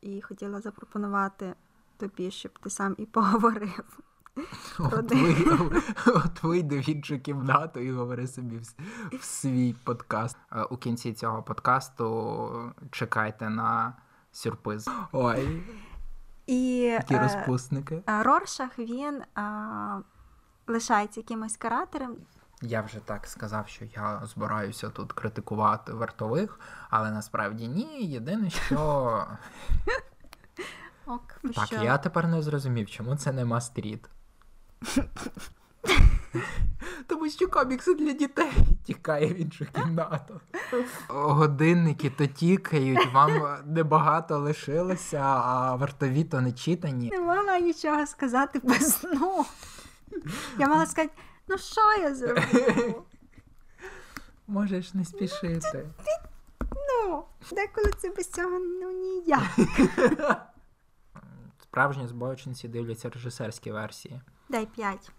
і хотіла запропонувати тобі, щоб ти сам і поговорив. От, ви, от вийди в іншу кімнату і говори собі в, в свій подкаст. Е, У кінці цього подкасту чекайте на сюрприз. Ой, І які е, розпусники. Роршах він е, лишається якимось каратером. Я вже так сказав, що я збираюся тут критикувати вартових, але насправді ні. Єдине, що Ок, так, що? я тепер не зрозумів, чому це не мастріт. Тому що комікси для дітей тікає в іншу кімнату. Годинники то тікають, вам небагато лишилося, а вартові то не читані. Не могла нічого сказати без ну. Я мала сказати, ну що я зроблю? Можеш не спішити. Ну, деколи це без цього ну ніяк. Справжні збочинці дивляться режисерські версії. Дай п'ять.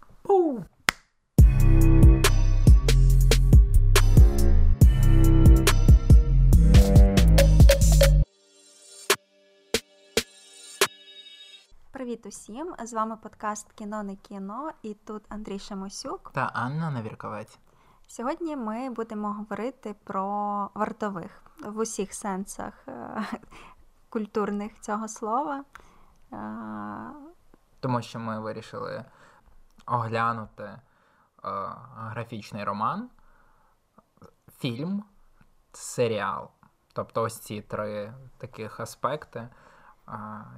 Привіт усім! З вами подкаст Кіно не кіно і тут Андрій Шамосюк. Та Анна Навірковець. Сьогодні ми будемо говорити про вартових в усіх сенсах е, культурних цього слова. Е, Тому що ми вирішили оглянути е, графічний роман, фільм, серіал. Тобто ось ці три таких аспекти.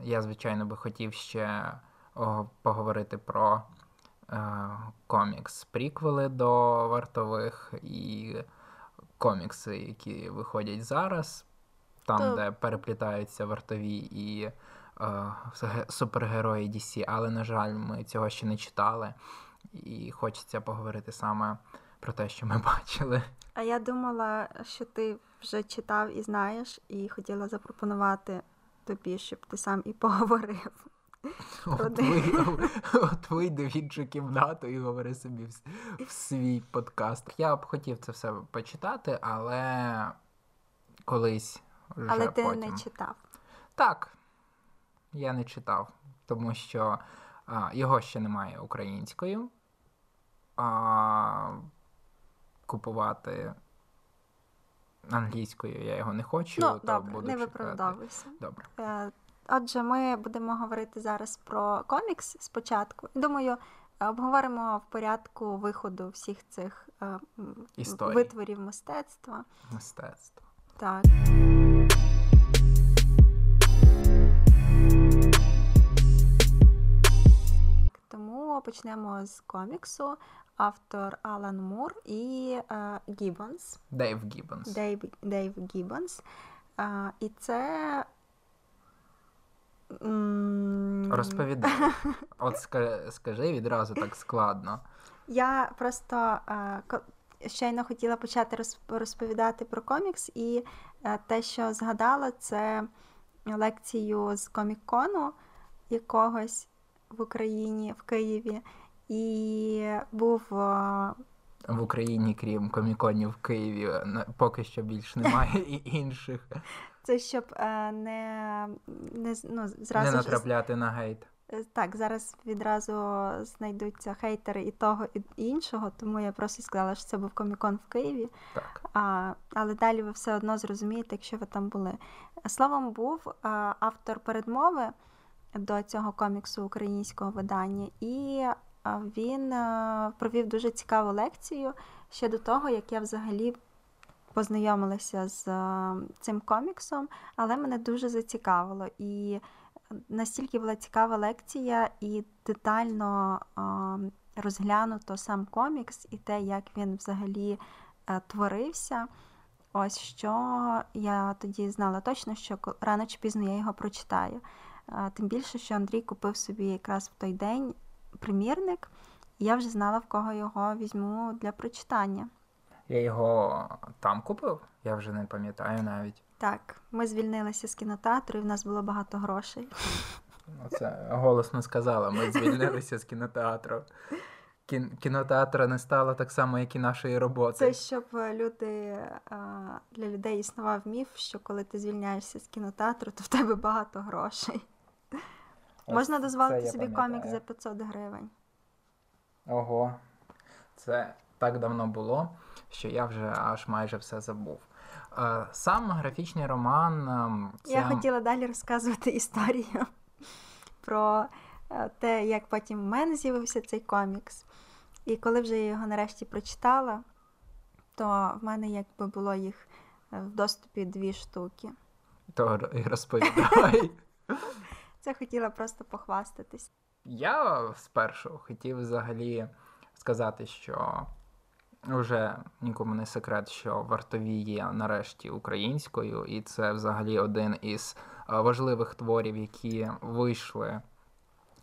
Я, звичайно, би хотів ще поговорити про е, комікс приквели до вартових і комікси, які виходять зараз, там, То- де переплітаються вартові і е, супергерої DC, але, на жаль, ми цього ще не читали. І хочеться поговорити саме про те, що ми бачили. А я думала, що ти вже читав і знаєш, і хотіла запропонувати тобі, щоб ти сам і поговорив. От, ви, от вийди в іншу кімнату і говори собі в, в свій подкаст. Я б хотів це все почитати, але колись вже Але ти потім. не читав. Так, я не читав, тому що а, його ще немає українською. А, купувати англійською я його не хочу, ну, то добре, буду не читати. виправдовуйся. Добре. Е, Отже, ми будемо говорити зараз про комікс спочатку. Думаю, обговоримо в порядку виходу всіх цих е, м, Історій. витворів мистецтва. Мистецтво. Так. Тому почнемо з коміксу. Автор Алан Мур і е, Гіббонс. Дейв Гіббонс. Дейв, Дейв Гіббонс. Е, і це. м, Розповідай. От ска- скажи відразу так складно. Я просто е, ко- щойно хотіла почати роз- розповідати про комікс, і е, те, що згадала, це лекцію з Comic-Con у якогось в Україні, в Києві. І був е, В Україні, крім коміконів в Києві, поки що більш немає і інших. це, щоб е, не, не ну, зразу Не ж- натрапляти на гейт. Е, Так, зараз відразу знайдуться хейтери і того, і іншого, тому я просто сказала, що це був комікон в Києві. Так. А, але далі ви все одно зрозумієте, якщо ви там були. Словом, був а, автор передмови до цього коміксу українського видання, і він провів дуже цікаву лекцію ще до того, як я взагалі познайомилася з цим коміксом, але мене дуже зацікавило. І настільки була цікава лекція і детально розглянуто сам комікс і те, як він взагалі е, творився. Ось що я тоді знала точно, що рано чи пізно я його прочитаю. Е, Тим більше, що Андрій купив собі якраз в той день примірник, і я вже знала, в кого його візьму для прочитання. Я його там купив, я вже не пам'ятаю навіть. Так, ми звільнилися з кінотеатру, і в нас було багато грошей. Оце голосно сказала, ми звільнилися з кінотеатру. кін- кінотеатра не стало так само, як і нашої роботи. Це щоб люди для людей існував міф, що коли ти звільняєшся з кінотеатру, то в тебе багато грошей. Можна дозволити собі комік за 500 гривень. Ого, це так давно було, що я вже аж майже все забув. Е, Сам графічний роман. ем, Це... Я хотіла далі розказувати історію про е, те, як потім в мене з'явився цей комікс. І коли вже я його нарешті прочитала, то в мене якби було їх е, в доступі дві штуки. То і розповідай. Це хотіла просто похвастатись. Я спершу хотів взагалі сказати, що вже нікому не секрет, що вартові є нарешті українською, і це взагалі один із е, важливих творів, які вийшли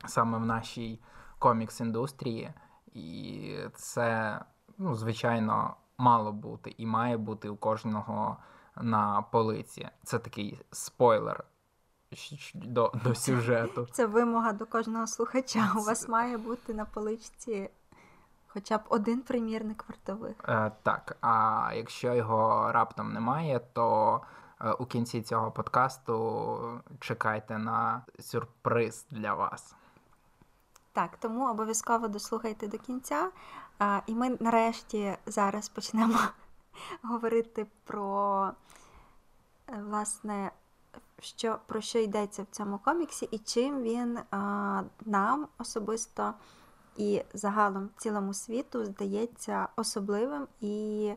саме в нашій комікс-індустрії. І це, ну, звичайно, мало бути і має бути у кожного на полиці. Це такий спойлер до, до сюжету. Це вимога до кожного слухача. У вас має бути на поличці хоча б один примірник вартових. Е, так, а якщо його раптом немає, то е, у кінці цього подкасту чекайте на сюрприз для вас. Так, тому обов'язково дослухайте до кінця. А, і ми нарешті зараз почнемо говорити про е, власне, що, про що йдеться в цьому коміксі, і чим він а, нам особисто і загалом цілому світу здається особливим і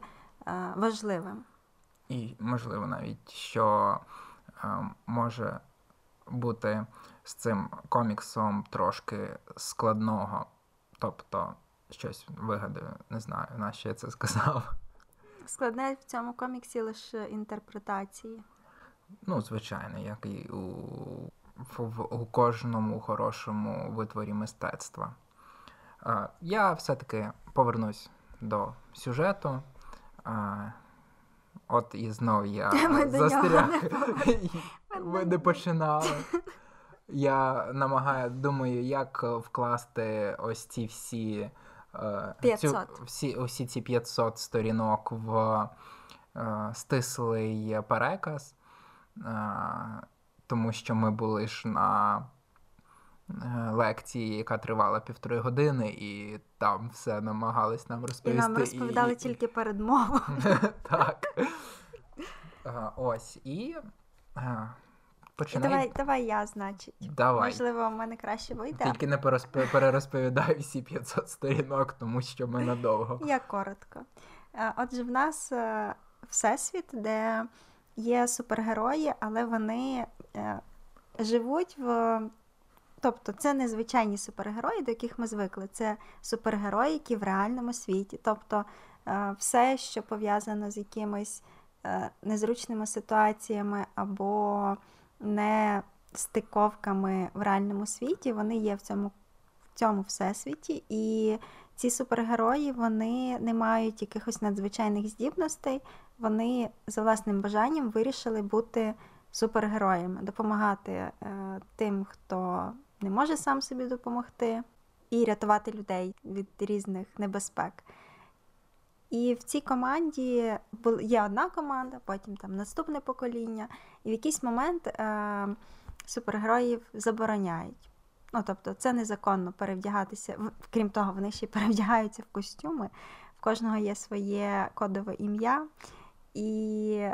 е, важливим. І можливо навіть що е, може бути з цим коміксом трошки складного. Тобто щось вигадаю, не знаю, на що я це сказав. Складне в цьому коміксі лише інтерпретації. Ну, звичайно, як і у, в, в- у кожному хорошому витворі мистецтва. Е, Я все-таки повернусь до сюжету. Е, От і знову я Ми застряг. повер- не починали. Я намагаю, думаю, як вкласти ось ці всі, е, 500. всі, усі ці 500 сторінок в е, стислий переказ, е, тому що ми були ж на е, лекції, яка тривала півтори години, і там все намагались нам І нам розповідали і- тільки передмову. так. Е, Ось і. е, Починай. Давай, давай я, значить. Давай. Можливо, в мене краще вийде. Тільки не перерозп- перерозповідай всі 500 сторінок, тому що ми надовго. Я коротко. Е, Отже, в нас е, всесвіт, де є супергерої, але вони е, живуть в. Тобто це не звичайні супергерої, до яких ми звикли. Це супергерої, які в реальному світі. Тобто е, все, що пов'язано з якимись е, незручними ситуаціями або не стиковками в реальному світі, вони є в цьому, в цьому всесвіті. І ці супергерої вони не мають якихось надзвичайних здібностей. Вони за власним бажанням вирішили бути супергероями, допомагати е, тим, хто не може сам собі допомогти, і рятувати людей від різних небезпек. І в цій команді є одна команда, потім там наступне покоління, і в якийсь момент е, супергероїв забороняють. Ну, тобто, це незаконно перевдягатися. Крім того, вони ще й перевдягаються в костюми. В кожного є своє кодове ім'я, і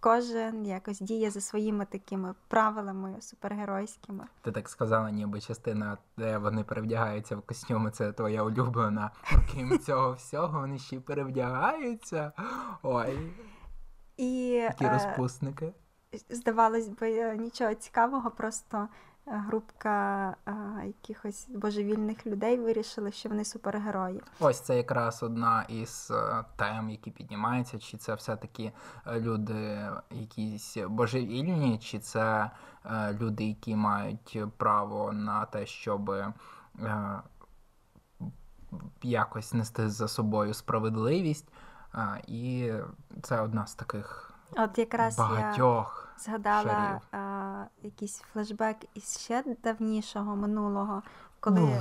кожен якось діє за своїми такими правилами супергеройськими. Ти так сказала, ніби частина, де вони перевдягаються в костюми, це твоя улюблена. Крім цього всього, вони ще й перевдягаються. Ой, І які е, розпусники. здавалось би, е, нічого цікавого, просто групка е, якихось божевільних людей вирішили, що вони супергерої. Ось це якраз одна із е, тем, які піднімаються. Чи це все-таки е, люди якісь божевільні, чи це люди, які мають право на те, щоб якось нести за собою справедливість. Е, І це одна з таких От якраз я багатьох. Згадала е, якийсь флешбек із ще давнішого минулого, коли,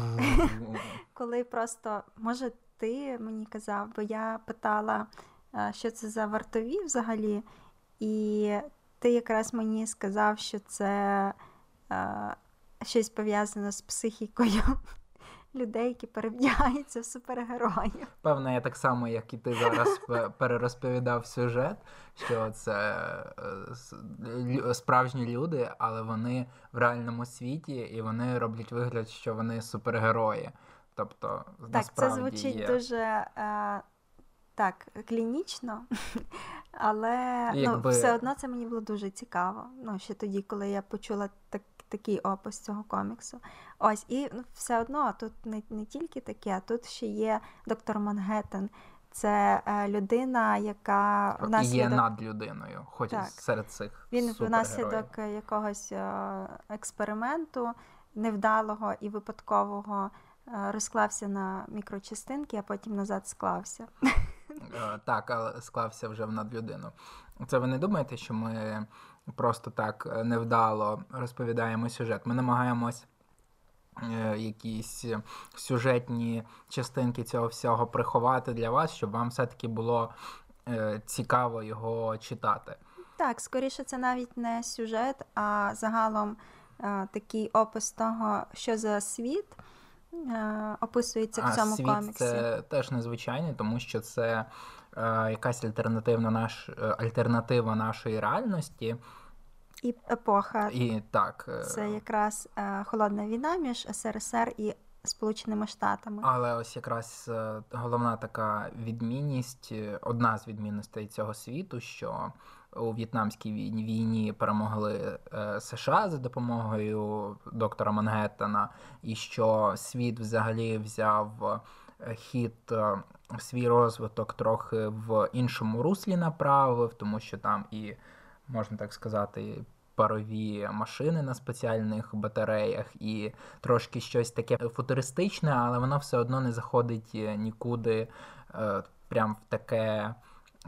коли просто, може, ти мені казав, бо я питала, що це за вартові взагалі, і ти якраз мені сказав, що це е, щось пов'язане з психікою людей, які перевдягаються в супергероїв. Певно, я так само, як і ти зараз перерозповідав сюжет, що це е, справжні люди, але вони в реальному світі і вони роблять вигляд, що вони супергерої. Тобто, так, це звучить є... дуже е, так, клінічно, але ну, Якби... ну, все одно це мені було дуже цікаво. Ну, ще тоді, коли я почула так, такий опис цього коміксу. Ось, і ну, все одно тут не не тільки таке, а тут ще є доктор Мангеттен. Це е, людина, яка внаслідок... є над людиною, хоч так. серед цих він внаслідок якогось е, експерименту невдалого і випадкового е, розклався на мікрочастинки, а потім назад склався. Е, так, але склався вже в надлюдину. Це ви не думаєте, що ми просто так е, невдало розповідаємо сюжет? Ми намагаємось е, якісь сюжетні частинки цього всього приховати для вас, щоб вам все-таки було цікаво його читати. Так, скоріше, це навіть не сюжет, а загалом такий опис того, що за світ. Е, описується в цьому а світ коміксі. Це теж незвичайно, тому що це е, якась альтернативна наш е, альтернатива нашої реальності. І епоха. І так. Е, це якраз е, холодна війна між СРСР і Сполученими Штатами. Але ось якраз головна така відмінність, одна з відмінностей цього світу, що у В'єтнамській війні перемогли е, США за допомогою доктора Мангеттена, і що світ взагалі взяв е, хід е, свій розвиток трохи в іншому руслі направив, тому що там і можна так сказати. Парові машини на спеціальних батареях і трошки щось таке футуристичне, але воно все одно не заходить нікуди, прям в таке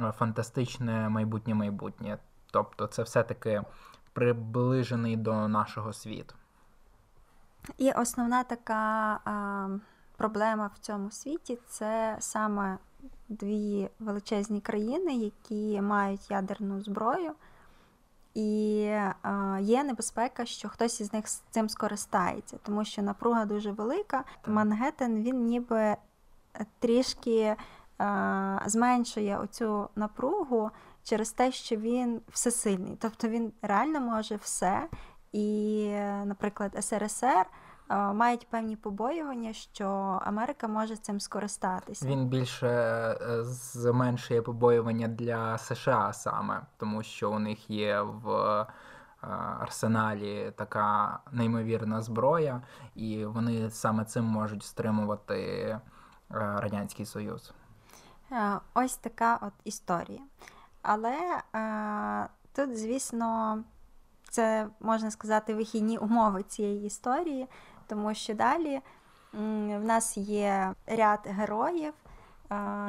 Е, фантастичне майбутнє майбутнє. Тобто це все-таки приближений до нашого світу. І основна така а, проблема в цьому світі це саме дві величезні країни, які мають ядерну зброю. І е, є небезпека, що хтось із них з цим скористається, тому що напруга дуже велика. Мангеттен він ніби трішки Е, зменшує оцю напругу через те, що він всесильний. Тобто він реально може все. І, наприклад, СРСР мають певні побоювання, що Америка може цим скористатися. Він більше е, зменшує побоювання для США саме, тому що у них є в. Арсеналі така неймовірна зброя, і вони саме цим можуть стримувати Радянський Союз. Е, ось така от історія. Але е, тут, звісно, це можна сказати вихідні умови цієї історії, тому що далі в нас є ряд героїв.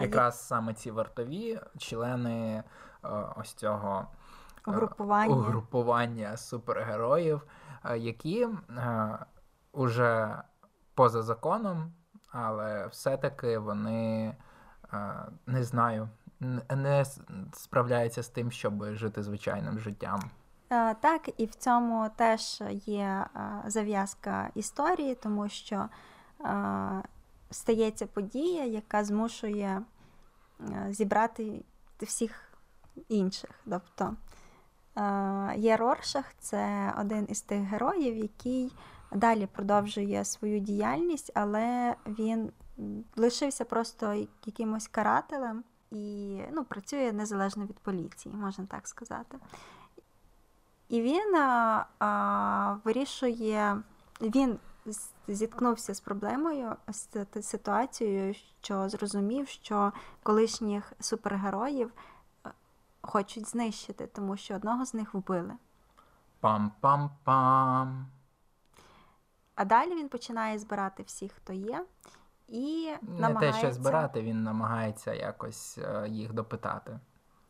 Якраз саме ці вартові члени е, ось цього е, угрупування, угрупування супергероїв, е, які уже поза законом, але все-таки вони не знаю, не справляється з тим, щоб жити звичайним життям. Так, і в цьому теж є зав'язка історії, тому що стається подія, яка змушує зібрати всіх інших. Тобто є Роршах, це один із тих героїв, який далі продовжує свою діяльність, але він лишився просто якимось карателем і ну, працює незалежно від поліції, можна так сказати. І він а, а, вирішує, він зіткнувся з проблемою, з ситуацією, що зрозумів, що колишніх супергероїв хочуть знищити, тому що одного з них вбили. Пам-пам-пам. А далі він починає збирати всіх, хто є, і не намагається... те, що збирати, він намагається якось е, їх допитати.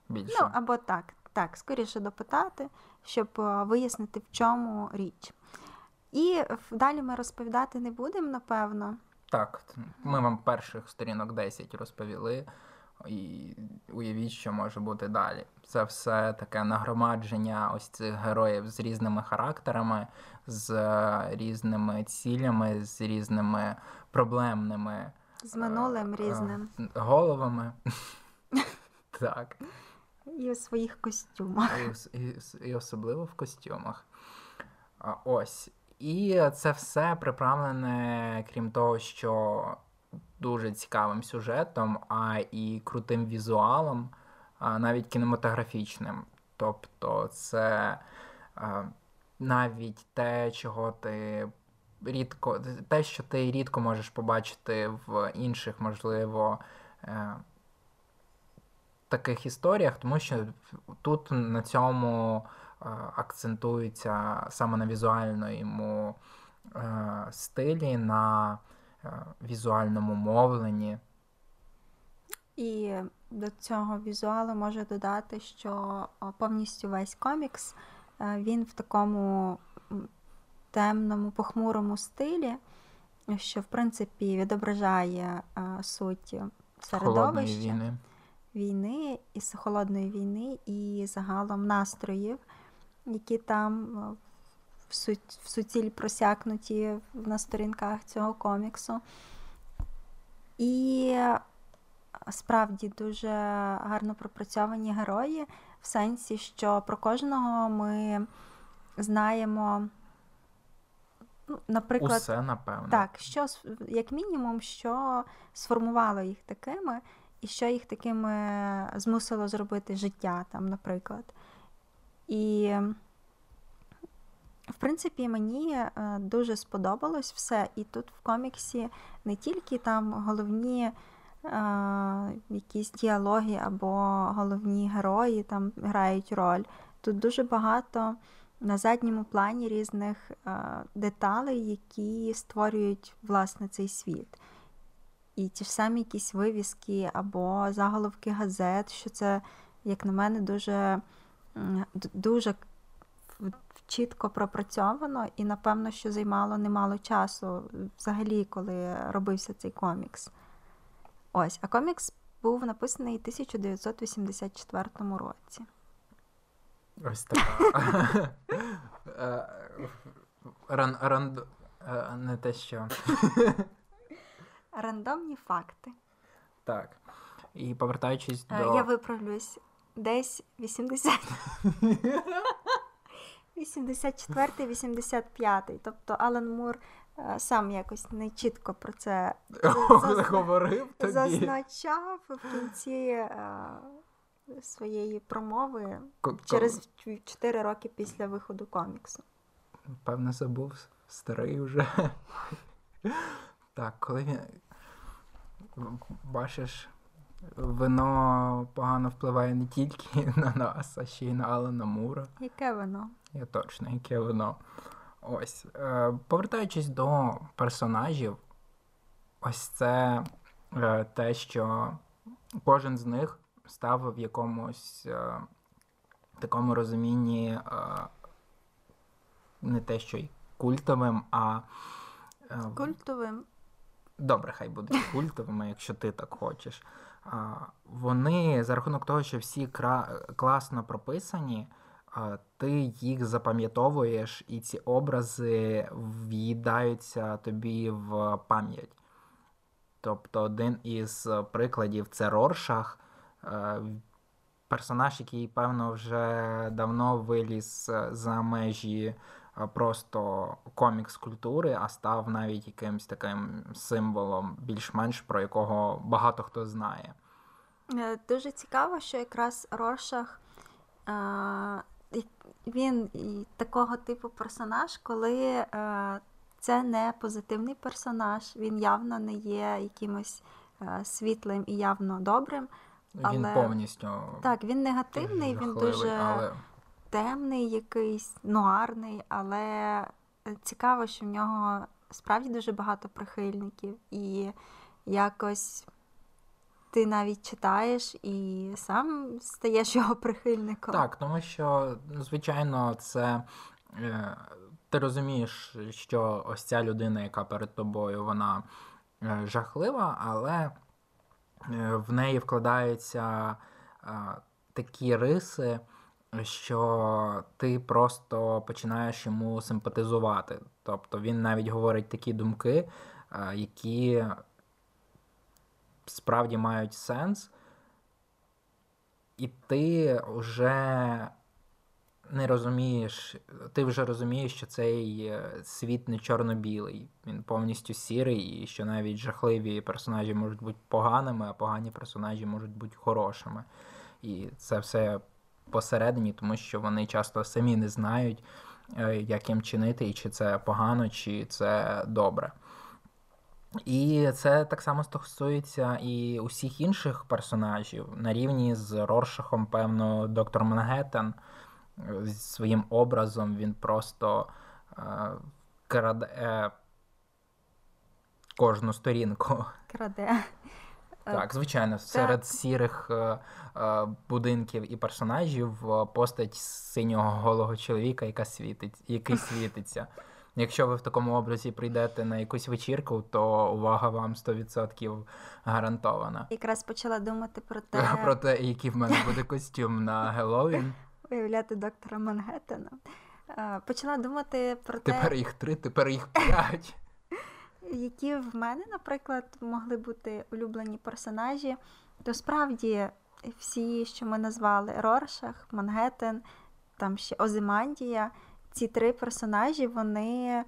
більше. Ну, або так. Так, скоріше допитати, щоб е, вияснити, в чому річ. І далі ми розповідати не будемо, напевно. Так, ми вам перших сторінок 10 розповіли, і уявіть, що може бути далі. Це все таке нагромадження ось цих героїв з різними характерами, з різними цілями, з різними проблемними з минулим е, різним головами. Так. І у своїх костюмах. І, і, і особливо в костюмах. Ось. І це все приправлене, крім того, що дуже цікавим сюжетом, а і крутим візуалом, навіть кінематографічним. Тобто, це навіть те, чого ти рідко, те, що ти рідко можеш побачити в інших, можливо, е, таких історіях, тому що тут на цьому акцентується саме на візуальному е, стилі, на е, візуальному мовленні. І до цього візуалу можу додати, що повністю весь комікс е, він в такому темному, похмурому стилі, що в принципі відображає суть середовища війни. Війни і холодної війни і загалом настроїв які там е, в суціль просякнуті на сторінках цього коміксу. І е, справді дуже гарно пропрацьовані герої, в сенсі, що про кожного ми знаємо. Ну, наприклад, Усе, напевно. Так, що як мінімум, що сформувало їх такими, і що їх такими змусило зробити життя, там, наприклад. І, в принципі, мені е, дуже сподобалось все. І тут в коміксі не тільки там головні е, якісь діалоги або головні герої там грають роль. Тут дуже багато на задньому плані різних е, деталей, які створюють власне цей світ. І ті ж самі якісь вивіски або заголовки газет, що це, як на мене, дуже дуже чітко пропрацьовано, і, напевно, що займало немало часу взагалі, коли робився цей комікс. Ось, а комікс був написаний у 1984 році. Ось така. Е, ран, ран, е, не те що. Рандомні факти. Так. І повертаючись е, до. Я виправлюсь десь 80. 84-85. Тобто Алан Мур е, сам якось не чітко про це говорив зазначав в кінці е, своєї промови через 4 роки після виходу коміксу. Певно, забув старий вже. Так, коли він бачиш Вино погано впливає не тільки на нас, а ще й на Алана Мура. Яке вино? Я точно, яке вино. Ось. Е, повертаючись до персонажів, ось це е, те, що кожен з них став в якомусь е, такому розумінні не те, що й культовим, а. Культовим. Добре, хай будуть культовими, якщо ти так хочеш вони за рахунок того, що всі кра... класно прописані, ти їх запам'ятовуєш, і ці образи в'їдаються тобі в пам'ять. Тобто, один із прикладів це Роршах, персонаж, який, певно, вже давно виліз за межі просто комікс культури, а став навіть якимось таким символом, більш-менш про якого багато хто знає. Е, дуже цікаво, що якраз Рошах він такого типу персонаж, коли е, це не позитивний персонаж, він явно не є якимось е, світлим і явно добрим. Але... Він повністю так, він негативний, він дуже але темний, якийсь нуарний, але е, цікаво, що в нього справді дуже багато прихильників і якось ти навіть читаєш і сам стаєш його прихильником. Так, тому що, звичайно, це. Е, ти розумієш, що ось ця людина, яка перед тобою, вона е, жахлива, але в неї вкладаються такі риси, що ти просто починаєш йому симпатизувати. Тобто він навіть говорить такі думки, які справді мають сенс, і ти вже не розумієш, ти вже розумієш, що цей е, світ не чорно-білий, він повністю сірий, і що навіть жахливі персонажі можуть бути поганими, а погані персонажі можуть бути хорошими. І це все посередині, тому що вони часто самі не знають, е, як їм чинити, і чи це погано, чи це добре. І це так само стосується і усіх інших персонажів на рівні з Роршахом, певно, доктор Мангеттен зі своїм образом він просто е, краде кожну сторінку. Краде. Так, звичайно, серед сірих е, е, будинків і персонажів е, постать синього голого чоловіка, яка світить, який світиться. Якщо ви в такому образі прийдете на якусь вечірку, то увага вам 100% гарантована. Якраз почала думати про те, про те, який в мене буде костюм на Геловін. Уявляти доктора Мангеттена. Почала думати про те. Тепер їх три, тепер їх п'ять. Які в мене, наприклад, могли бути улюблені персонажі, то справді всі, що ми назвали Роршах, Мангеттен, там ще Озимандія ці три персонажі вони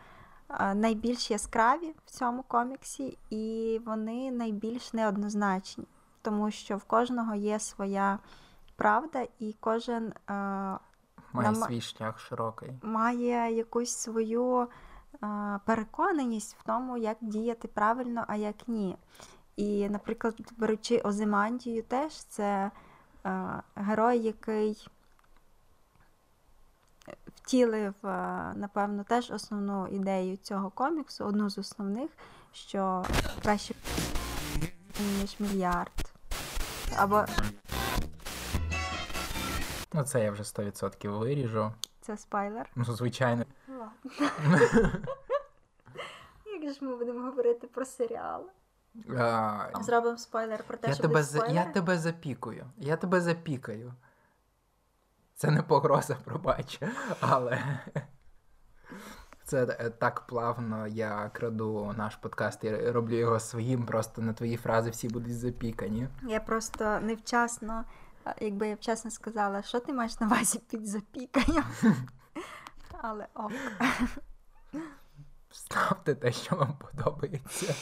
найбільш яскраві в цьому коміксі, і вони найбільш неоднозначні, тому що в кожного є своя правда, і кожен має нам... свій шлях широкий. Має якусь свою переконаність в тому, як діяти правильно, а як ні. І, наприклад, беручи Озимандію, теж це герой, який втілив, е, напевно, теж основну ідею цього коміксу, одну з основних, що краще ніж мільярд. Або Ну, це я вже 100% виріжу. Це спойлер? Ну, звичайно. Як ж ми будемо говорити про серіал? А... Зробимо спойлер про те, я що тебе за... Я тебе запікую. Я тебе запікаю. Це не погроза, пробач, але це е, так плавно я краду наш подкаст і роблю його своїм, просто на твої фрази всі будуть запікані. Я просто невчасно, якби я вчасно сказала, що ти маєш на увазі під запіканням. Але ок. Ставте те, що вам подобається.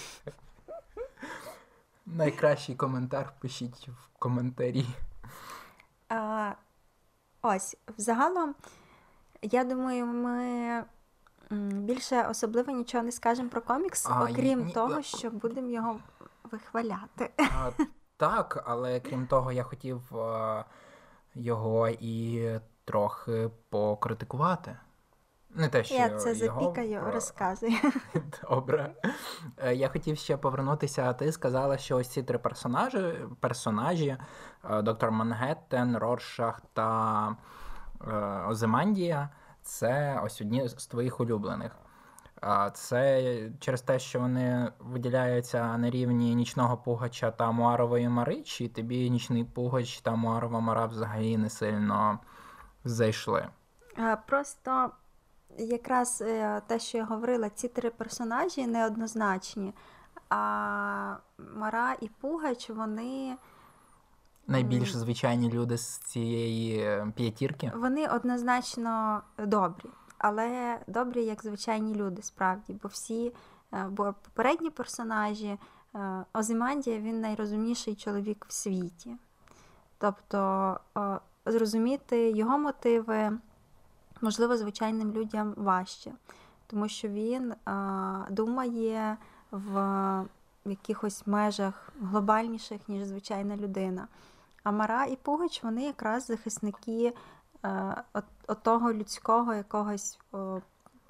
Найкращий коментар пишіть в коментарі. А, Ось, взагалом, я думаю, ми більше особливо нічого не скажемо про комікс, а, окрім ні, того, що будемо його вихваляти. А, Так, але крім того, я хотів його і трохи покритикувати. Не те, що Я це його... запікаю, розказую. Добре. Е, я хотів ще повернутися, ти сказала, що ось ці три персонажі, персонажі е, доктор Мангеттен, Роршах та е, Оземандія це ось одні з твоїх улюблених. Це через те, що вони виділяються на рівні нічного пугача та Муарової мари, чи тобі нічний пугач та Муарова мара взагалі не сильно зайшли? Просто якраз е, те, що я говорила, ці три персонажі неоднозначні, а Мара і Пугач, вони. Найбільш звичайні люди з цієї п'ятірки? Вони однозначно добрі, але добрі, як звичайні люди, справді, бо всі, е, бо попередні персонажі, Озимандія він найрозумніший чоловік в світі. Тобто зрозуміти його мотиви, можливо, звичайним людям важче, тому що він думає в якихось межах глобальніших, ніж звичайна людина. А Мара і Пугач вони якраз захисники от, от того людського, якогось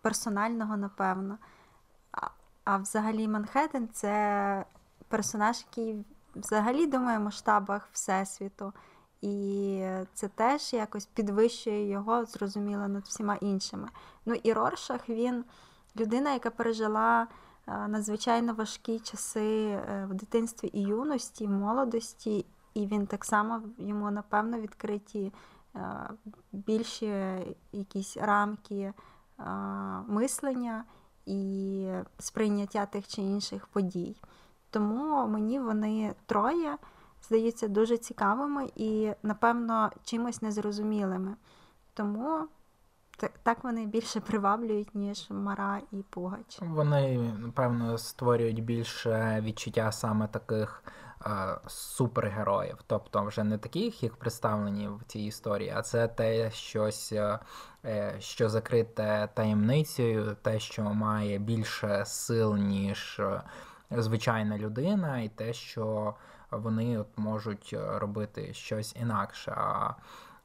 персонального, напевно. А, а взагалі Манхеттен це персонаж, який взагалі думає в масштабах Всесвіту. І це теж якось підвищує його, зрозуміло, над всіма іншими. Ну і Роршах він людина, яка пережила надзвичайно важкі часи е, в дитинстві і юності, і молодості, і він так само йому, напевно, відкриті е, більші якісь рамки мислення і сприйняття тих чи інших подій. Тому мені вони троє здаються дуже цікавими і, напевно, чимось незрозумілими. Тому так вони більше приваблюють, ніж Мара і Пугач. Вони, напевно, створюють більше відчуття саме таких е, супергероїв. Тобто, вже не таких, як представлені в цій історії, а це те щось, е, е що закрите таємницею, те, що має більше сил, ніж е, звичайна людина, і те, що вони от можуть е, робити щось інакше. А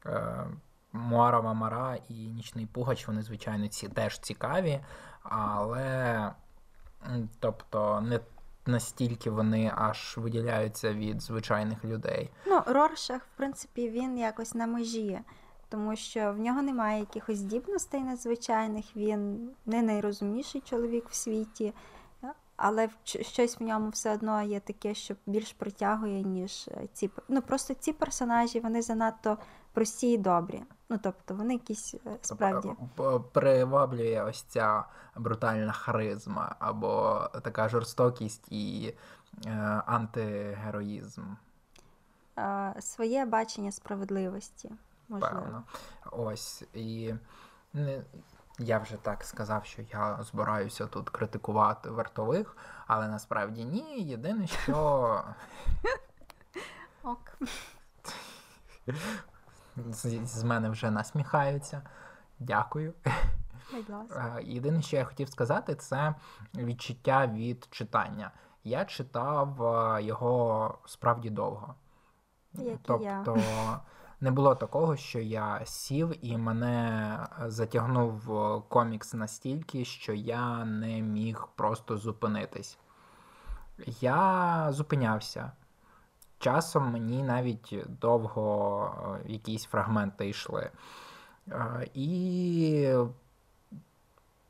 е, Муарова Мара і Нічний Пугач, вони, звичайно, ці теж цікаві, але тобто не настільки вони аж виділяються від звичайних людей. Ну, Роршах, в принципі, він якось на межі, тому що в нього немає якихось здібностей надзвичайних, він не найрозумніший чоловік в світі але щось в ньому все одно є таке, що більш притягує, ніж е, ці Ну просто ці персонажі вони занадто прості і добрі. Ну тобто вони якісь е, справді приваблює ось ця брутальна харизма або така жорстокість і е, антигероїзм. Е, своє бачення справедливості. можливо. Певно. Ось і я вже так сказав, що я збираюся тут критикувати вартових, але насправді ні. Єдине, що. Ок. З, з мене вже насміхаються. Дякую. Єдине, що я хотів сказати, це відчуття від читання. Я читав його справді довго. Як тобто, я не було такого, що я сів і мене затягнув комікс настільки, що я не міг просто зупинитись. Я зупинявся. Часом мені навіть довго е, якісь фрагменти йшли. Е, і,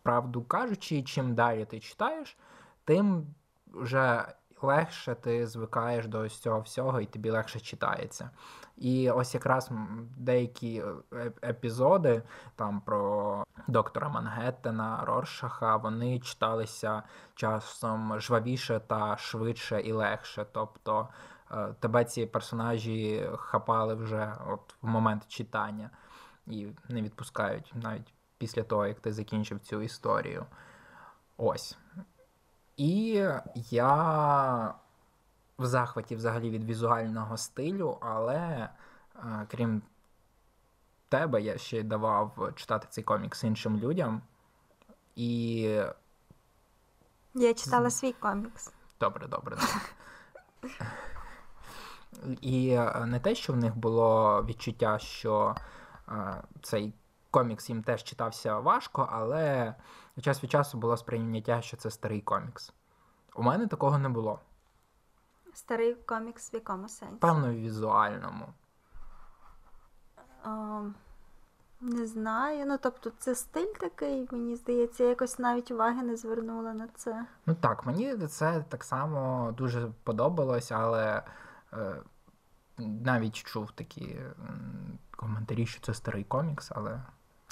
правду кажучи, чим далі ти читаєш, тим вже легше ти звикаєш до ось цього всього, і тобі легше читається. І ось якраз деякі е, епізоди там про доктора Мангеттена, Роршаха, вони читалися часом жвавіше та швидше і легше. Тобто тебе ці персонажі хапали вже от в момент читання і не відпускають навіть після того, як ти закінчив цю історію. Ось. І я в захваті взагалі від візуального стилю, але е, крім тебе, я ще давав читати цей комікс іншим людям. І. Я читала свій комікс. Добре, Добре, добре. І е, не те, що в них було відчуття, що е, цей комікс їм теж читався важко, але час від часу було сприйняття, що це старий комікс. У мене такого не було. Старий комікс в якому сенсі? Певно, в візуальному. О, не знаю. Ну, тобто, це стиль такий, мені здається, я якось навіть уваги не звернула на це. Ну так, мені це так само дуже подобалось, але навіть чув такі е, коментарі, що це старий комікс, але.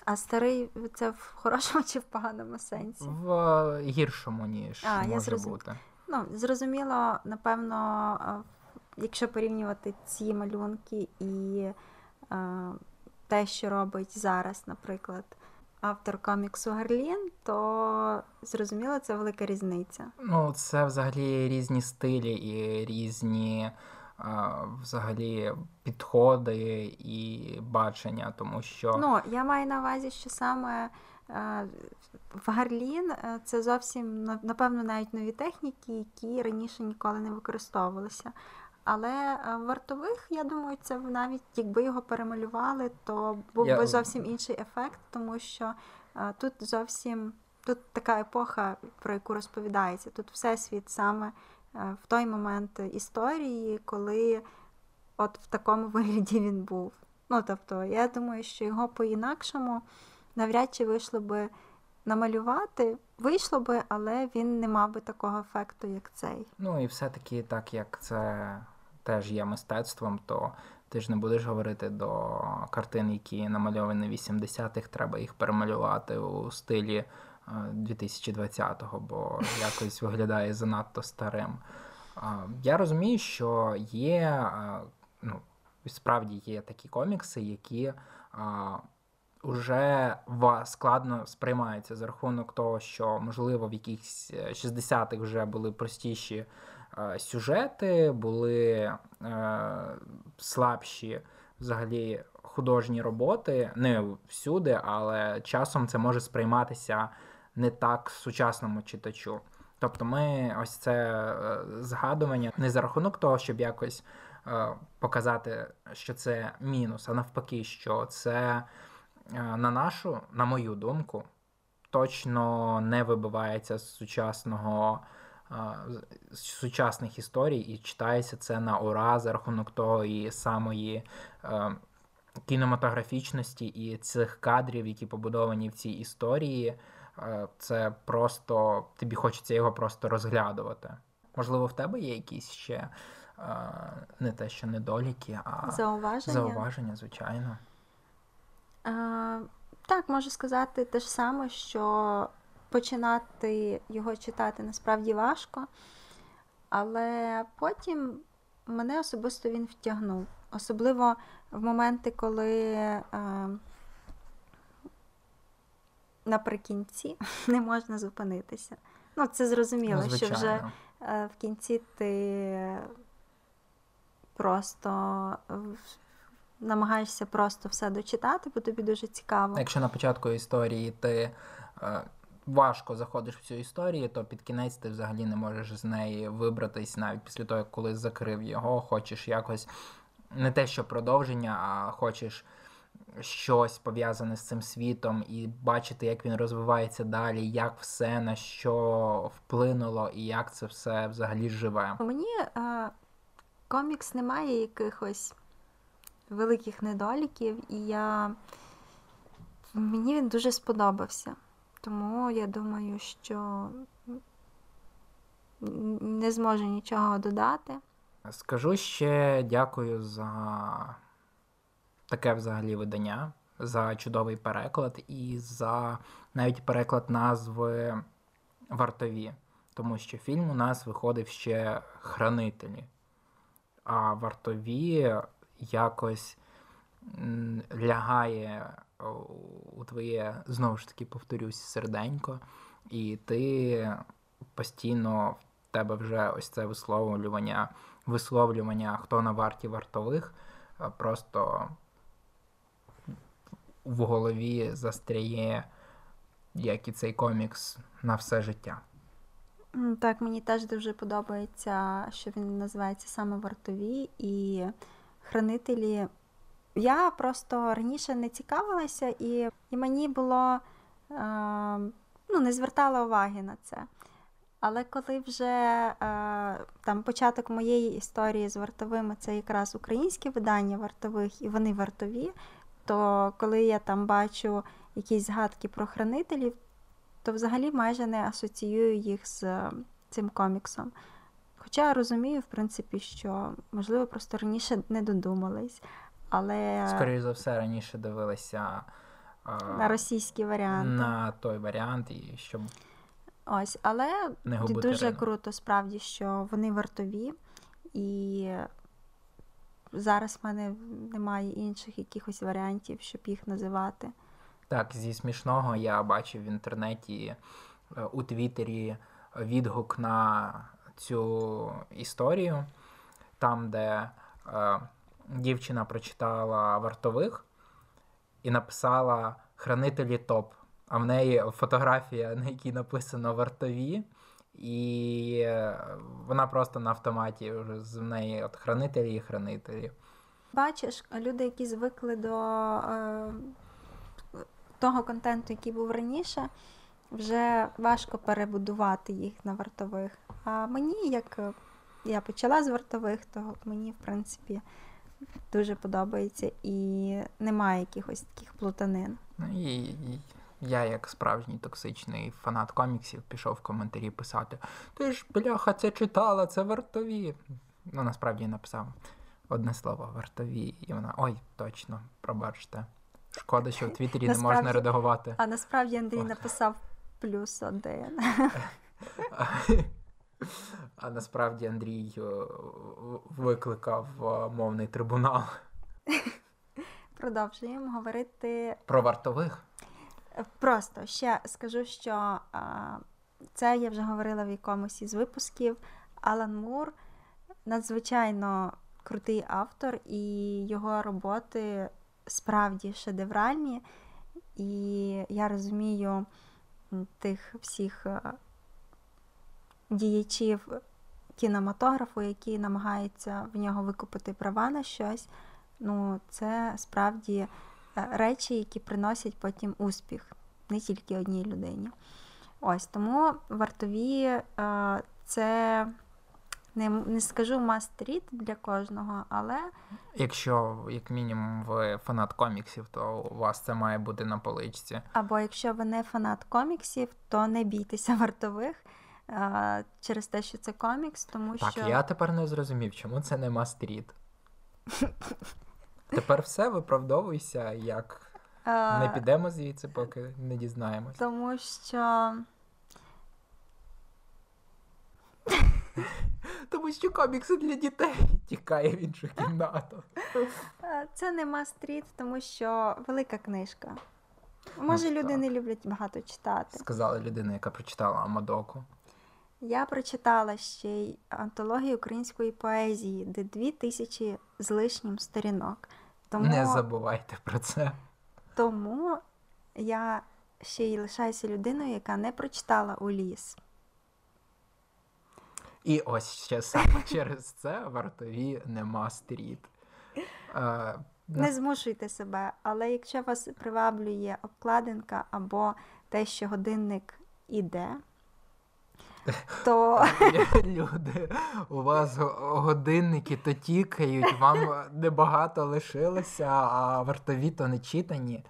А старий це в хорошому чи в поганому сенсі? В гіршому, ніж а, може я зрозум... бути. Ну, зрозуміло, напевно, якщо порівнювати ці малюнки і те, що робить зараз, наприклад, автор коміксу Гарлін, то зрозуміло, це велика різниця. Ну, це взагалі різні стилі і різні взагалі підходи і бачення, тому що. Ну, я маю на увазі, що саме. В Гарлін е, це зовсім напевно навіть нові техніки, які раніше ніколи не використовувалися. Але е, вартових, я думаю, це навіть якби його перемалювали, то був я... би зовсім інший ефект, тому що е, тут зовсім тут така епоха, про яку розповідається. Тут всесвіт саме в той момент історії, коли от в такому вигляді він був. Ну, тобто, я думаю, що його по-інакшому навряд чи вийшло би намалювати, вийшло би, але він не мав би такого ефекту, як цей. Ну і все-таки, так як це теж є мистецтвом, то ти ж не будеш говорити до картин, які намальовані 80-х, треба їх перемалювати у стилі 2020-го, е, бо якось виглядає занадто старим. Я розумію, що є, е, ну, справді є такі комікси, які вже складно сприймаються за рахунок того, що, можливо, в якихось 60-х е, вже були простіші е, сюжети, були е, слабші взагалі художні роботи, не всюди, але часом це може сприйматися не так сучасному читачу. Тобто ми ось це згадування не за рахунок того, щоб якось показати, що це мінус, а навпаки, що це Е, на нашу, на мою думку, точно не вибивається з сучасного. Е, сучасних історій і читається це на ура за рахунок того і самої е, кінематографічності і цих кадрів, які побудовані в цій історії. Е, це просто тобі хочеться його просто розглядати. Можливо, в тебе є якісь ще е, не те, що недоліки, а зауваження, зауваження звичайно. Так, можу сказати те ж саме, що починати його читати насправді важко, але потім мене особисто він втягнув. Особливо в моменти, коли е, наприкінці не можна зупинитися. Ну, це зрозуміло, ну, що вже е, в кінці ти просто намагаєшся просто все дочитати, бо тобі дуже цікаво. Якщо на початку історії ти е, важко заходиш в цю історію, то під кінець ти взагалі не можеш з неї вибратись навіть після того, коли закрив його, хочеш якось не те, що продовження, а хочеш. Щось пов'язане з цим світом, і бачити, як він розвивається далі, як все на що вплинуло, і як це все взагалі живе. Мені е, комікс не має якихось великих недоліків, і я мені він дуже сподобався. Тому я думаю, що не зможу нічого додати. Скажу ще дякую за таке взагалі видання, за чудовий переклад і за навіть переклад назви вартові. Тому що фільм у нас виходив ще хранителі. А вартові якось лягає у твоє, знову ж таки, повторюсь, серденько, і ти постійно в тебе вже ось це висловлювання, висловлювання, хто на варті вартових, просто в голові застряє, як і цей комікс на все життя. Так, мені теж дуже подобається, що він називається саме вартові і хранителі. Я просто раніше не цікавилася, і і мені було е, ну, не звертала уваги на це. Але коли вже е, там початок моєї історії з вартовими це якраз українське видання вартових, і вони вартові, то коли я там бачу якісь згадки про хранителів, то взагалі майже не асоціюю їх з цим коміксом. Хоча я розумію, в принципі, що можливо просто раніше не додумались, але скоріше за все раніше дивилися на російський варіант. На той варіант, і щоб ось, але не дуже рину. круто, справді, що вони вартові, і зараз в мене немає інших якихось варіантів, щоб їх називати. Так, зі смішного я бачив в інтернеті е, у Твіттері відгук на цю історію, там, де е, дівчина прочитала вартових і написала Хранителі топ. А в неї фотографія, на якій написано вартові, і е, вона просто на автоматі вже з неї от хранителі і хранителі. Бачиш, люди, які звикли до е, того контенту, який був раніше, вже важко перебудувати їх на вартових. А мені, як я почала з вартових, то мені, в принципі, дуже подобається і немає якихось таких плутанин. Ну і, і я, як справжній токсичний фанат коміксів, пішов в коментарі писати: Ти ж, бляха, це читала, це вартові. Ну, насправді я написав одне слово вартові, і вона ой, точно, пробачте. Шкода, що в Твіттері не можна редагувати. А насправді Андрій написав плюс один. А насправді Андрій е, викликав е, мовний трибунал. Продовжуємо говорити про вартових. Просто ще скажу, що це я вже говорила в якомусь із випусків. Алан Мур надзвичайно крутий автор, і його роботи справді шедевральні. І я розумію тих всіх діячів кінематографу, які намагаються в нього викупити права на щось. Ну, це справді е, речі, які приносять потім успіх не тільки одній людині. Ось тому вартові е, це не не скажу must-read для кожного, але. Якщо, як мінімум, ви фанат коміксів, то у вас це має бути на поличці. Або якщо ви не фанат коміксів, то не бійтеся вартових через те, що це комікс, тому так, що. Так, я тепер не зрозумів, чому це не must-read. Тепер все виправдовуйся, як не підемо звідси, поки не дізнаємось. Тому що. Тому що комікси для дітей тікає в іншу кімнату. Це не мастріт, тому що велика книжка. Може, ну, люди так. не люблять багато читати. Сказала людина, яка прочитала Амадоку. Я прочитала ще й антологію української поезії, де дві тисячі з лишнім сторінок. Тому... Не забувайте про це. Тому я ще й лишаюся людиною, яка не прочитала у ліс. І ось ще саме через це вартові нема стріт. Е, не змушуйте себе, але якщо вас приваблює обкладинка або те, що годинник іде, то люди, у вас годинники то тікають, вам небагато лишилося, а вартові то не читані.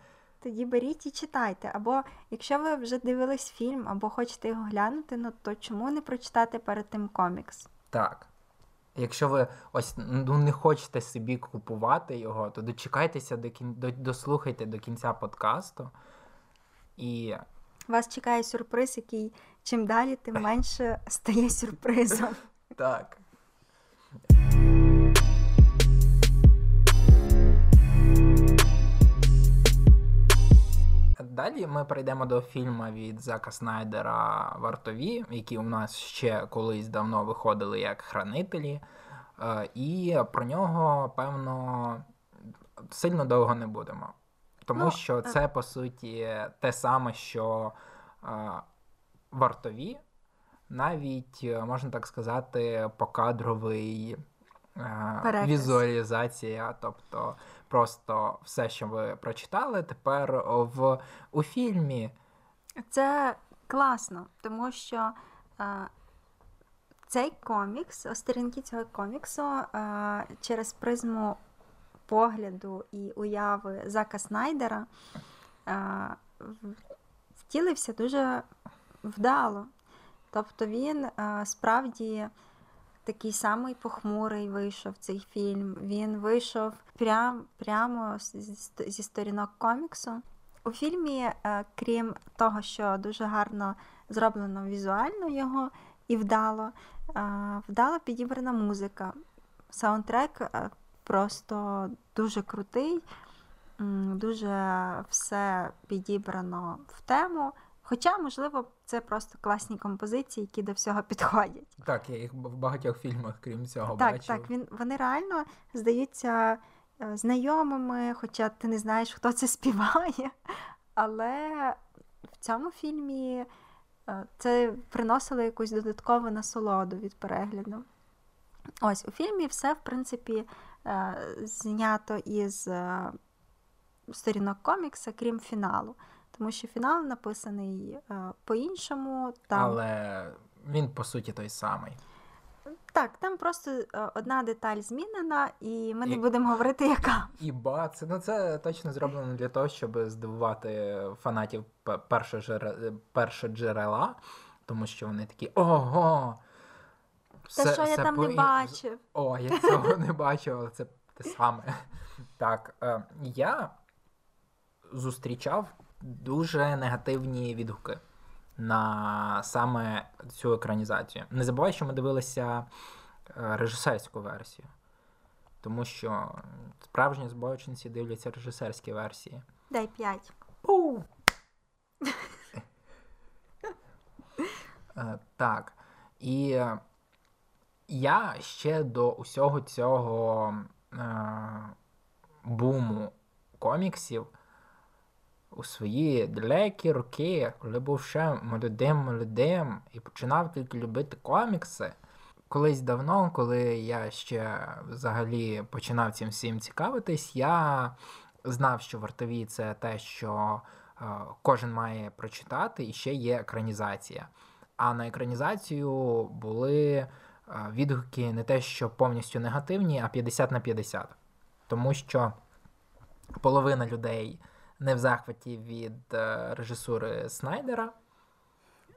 Тоді беріть і читайте. Або якщо ви вже дивились фільм, або хочете його глянути, ну то чому не прочитати перед тим комікс? Так. Якщо ви ось ну, не хочете собі купувати його, то дочекайтеся до кін... дослухайте до кінця подкасту. І вас чекає сюрприз, який чим далі, тим менше стає сюрпризом. Так. Далі ми перейдемо до фільму від Зака Снайдера Вартові, які у нас ще колись давно виходили як хранителі. Е, і про нього, певно, сильно довго не будемо. Тому ну, що це, по суті, те саме, що е, вартові, навіть, е, можна так сказати, покадровий е, візуалізація. Тобто просто все, що ви прочитали, тепер в, у фільмі. Це класно, тому що. Е, цей комікс, сторінки цього коміксу через призму погляду і уяви Зака Снайдера втілився дуже вдало. Тобто він е, справді такий самий похмурий вийшов цей фільм. Він вийшов прям, прямо зі сторінок коміксу. У фільмі, е, крім того, що дуже гарно зроблено візуально його і вдало, вдало підібрана музика. Саундтрек просто дуже крутий, дуже все підібрано в тему. Хоча, можливо, це просто класні композиції, які до всього підходять. Так, я їх в багатьох фільмах, крім цього, так, бачив. Так, він, вони реально здаються е, знайомими, хоча ти не знаєш, хто це співає. Але в цьому фільмі е, це приносило якусь додаткову насолоду від перегляду. Ось у фільмі все, в принципі, е, знято із сторінок комікса, крім фіналу. Тому що фінал написаний е, по-іншому. Там... Але він по суті той самий. Так, там просто е, одна деталь змінена, і ми не І- будемо говорити, яка. І бац, ну це точно зроблено для того, щоб здивувати фанатів п- першого джере- першого джерела, тому що вони такі ого. Те, все- що я все там не бачив. О, я цього не бачив, але це те саме. Так, е, я зустрічав дуже негативні відгуки на саме цю екранізацію. Не забувай, що ми дивилися е, режисерську версію. Тому що справжні збочинці дивляться режисерські версії. Дай п'ять. Пу! Е, Так. І е, я ще до усього цього е, буму коміксів у свої далекі роки, коли був ще молодим молодим і починав тільки любити комікси. Колись давно, коли я ще взагалі починав цим всім цікавитись, я знав, що вартові це те, що е, кожен має прочитати, і ще є екранізація. А на екранізацію були е, відгуки не те, що повністю негативні, а 50 на 50. Тому що половина людей не в захваті від е, режисури Снайдера.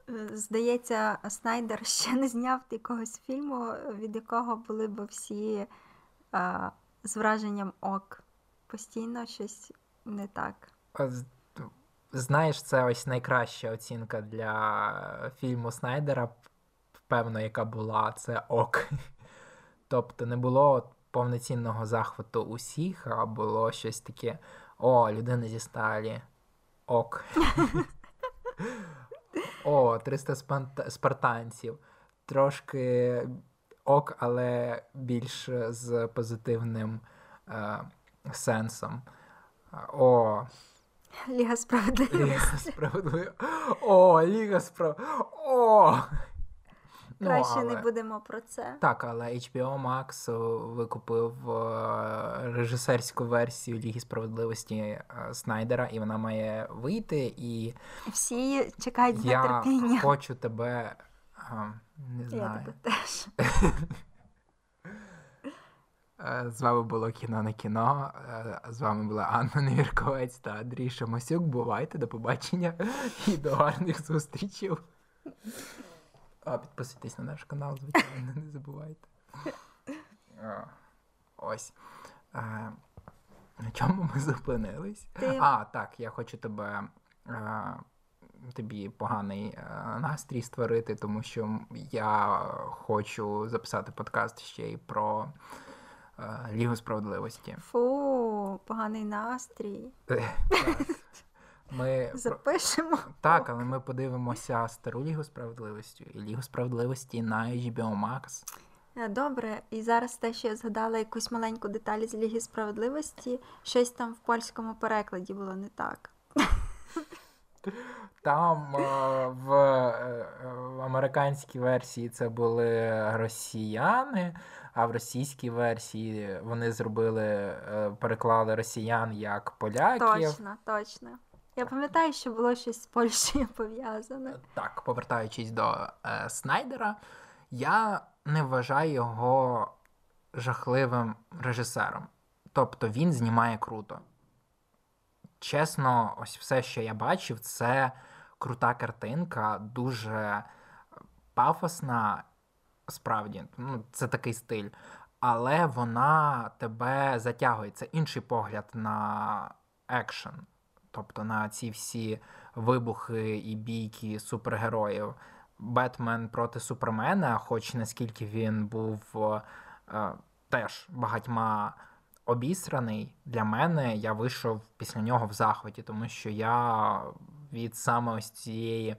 Е, Здається, Снайдер ще не зняв якогось фільму, від якого були б всі а, з враженням ок. Постійно щось не так. Знаєш, це ось найкраща оцінка для фільму Снайдера, певно, яка була, це ок. Тобто не було повноцінного захвату усіх, а було щось таке: о, людина зі сталі. Ок. О, 300 спартанців. Трошки ок, але більш з позитивним е, сенсом. О, Ліга справедливості. Ліга справедливо. О, Ліга справ. О! Ну, Краще але- не будемо про це. Так, але HBO Max викупив е, режисерську версію Ліги справедливості е, Снайдера, і вона має вийти. І Всі чекають я нетерпінням. хочу тебе. е, Не Я тебе теж. Е, З вами було кіно на кіно. Е, З вами була Анна Невірковець та Андрій Шамасюк. Бувайте, до побачення і до гарних зустрічей. А, підписуйтесь на наш канал, звичайно, не забувайте. А, Ось. Е, На чому ми зупинились? Ти- А, так, я хочу тебе. е, Тобі поганий е, настрій створити, тому що я хочу записати подкаст ще й про е, Лігу справедливості. Фу, поганий настрій. Ми Запишемо. так, але ми подивимося стару Лігу справедливості і Лігу справедливості на HBO Max. Е, Добре, і зараз те, що я згадала якусь маленьку деталь з Ліги справедливості, щось там в польському перекладі було не так. Там е, в, е, американській версії це були росіяни, а в російській версії вони зробили, е, переклали росіян як поляків. Точно, точно. Я пам'ятаю, що було щось з Польщею пов'язане. Так, повертаючись до е, Снайдера, я не вважаю його жахливим режисером. Тобто він знімає круто. Чесно, ось все, що я бачив, це крута картинка, дуже пафосна, справді, ну, це такий стиль. Але вона тебе затягує. Це інший погляд на екшен. Тобто на ці всі вибухи і бійки супергероїв. Бетмен проти Супермена, хоч наскільки він був е, теж багатьма обісраний, для мене я вийшов після нього в захваті, тому що я від саме ось цієї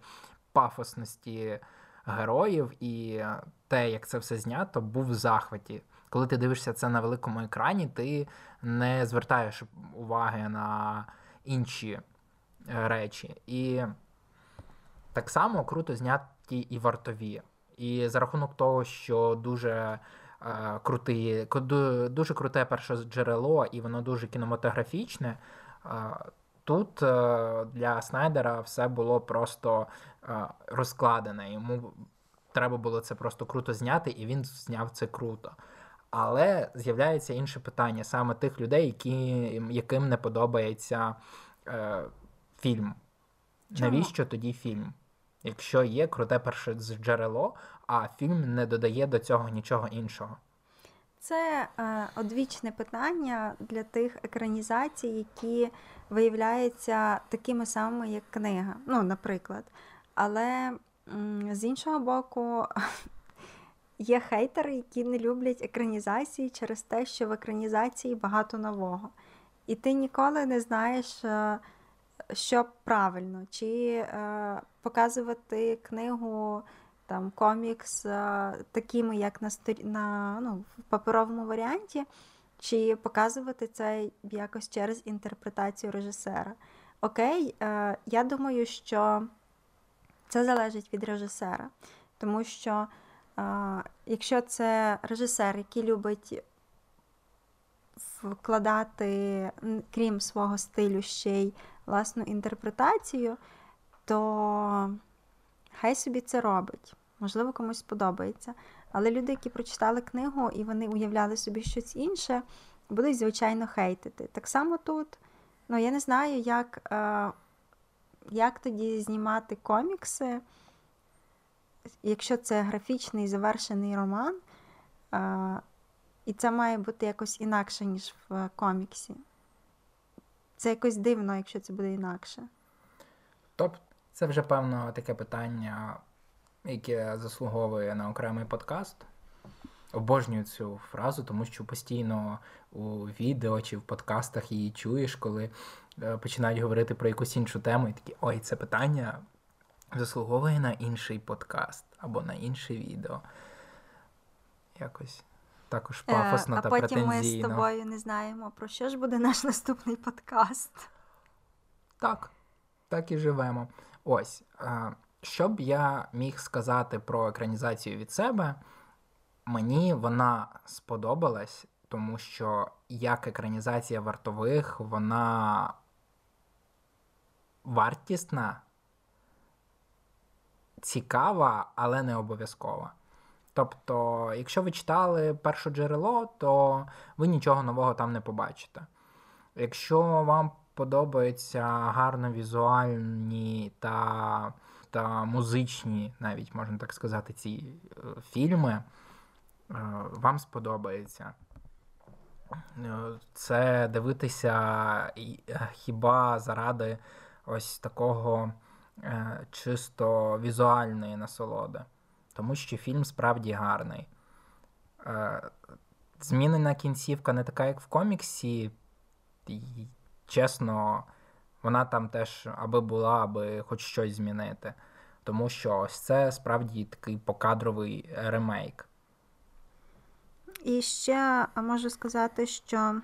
пафосності героїв і те, як це все знято, був в захваті. Коли ти дивишся це на великому екрані, ти не звертаєш уваги на інші е, речі. І так само круто зняті і вартові. І за рахунок того, що дуже е, крутий, дуже круте перше джерело, і воно дуже кінематографічне. Е, тут для Снайдера все було просто розкладене. Йому треба було це просто круто зняти, і він зняв це круто. Але з'являється інше питання саме тих людей, які, яким не подобається е, фільм. Чому? Навіщо тоді фільм? Якщо є круте перше джерело, а фільм не додає до цього нічого іншого. Це е, одвічне питання для тих екранізацій, які виявляються такими самими, як книга. Ну, наприклад. Але з іншого боку, є хейтери, які не люблять екранізації через те, що в екранізації багато нового. І ти ніколи не знаєш, е, що правильно, чи е, показувати книгу там комікс е, такими, як на на ну, в паперовому варіанті, чи показувати це якось через інтерпретацію режисера. Окей, е, я думаю, що це залежить від режисера, тому що якщо це режисер, який любить вкладати, крім свого стилю, ще й власну інтерпретацію, то хай собі це робить. Можливо, комусь сподобається. Але люди, які прочитали книгу і вони уявляли собі щось інше, будуть, звичайно, хейтити. Так само тут. Ну, я не знаю, як, е, як тоді знімати комікси, якщо це графічний завершений роман, і це має бути якось інакше, ніж в коміксі. Це якось дивно, якщо це буде інакше. Тобто, це вже певно таке питання, яке заслуговує на окремий подкаст. Обожнюю цю фразу, тому що постійно у відео чи в подкастах її чуєш, коли е, починають говорити про якусь іншу тему, і такі ой, це питання заслуговує на інший подкаст або на інше відео. Якось також пафосно Е, а та потім ми з тобою не знаємо, про що ж буде наш наступний подкаст. Так, так і живемо. Ось, е, що б я міг сказати про екранізацію від себе, мені вона сподобалась, тому що як екранізація вартових, вона вартісна, цікава, але не обов'язкова. Тобто, якщо ви читали перше джерело, то ви нічого нового там не побачите. Якщо вам подобаються гарно візуальні та, та музичні, навіть можна так сказати, ці е, фільми, е, вам сподобається. Е, Це дивитися хіба заради ось такого чисто візуальної насолоди. Тому що фільм справді гарний. Е, Змінена кінцівка не така, як в коміксі. І, чесно, вона там теж аби була, аби хоч щось змінити. Тому що ось це справді такий покадровий ремейк. І ще можу сказати, що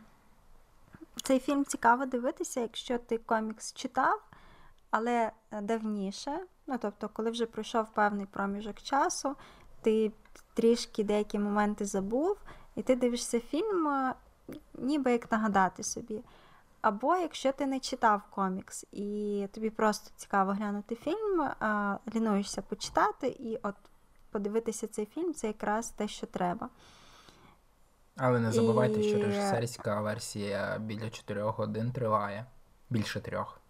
цей фільм цікаво дивитися, якщо ти комікс читав, але е, давніше. Ну, тобто, коли вже пройшов певний проміжок часу, ти трішки деякі моменти забув, і ти дивишся фільм, е, ніби як нагадати собі. Або якщо ти не читав комікс і тобі просто цікаво глянути фільм, лінуєшся почитати, і от подивитися цей фільм це якраз те, що треба. Але не забувайте, що режисерська версія біля 4 годин триває. Більше трьох.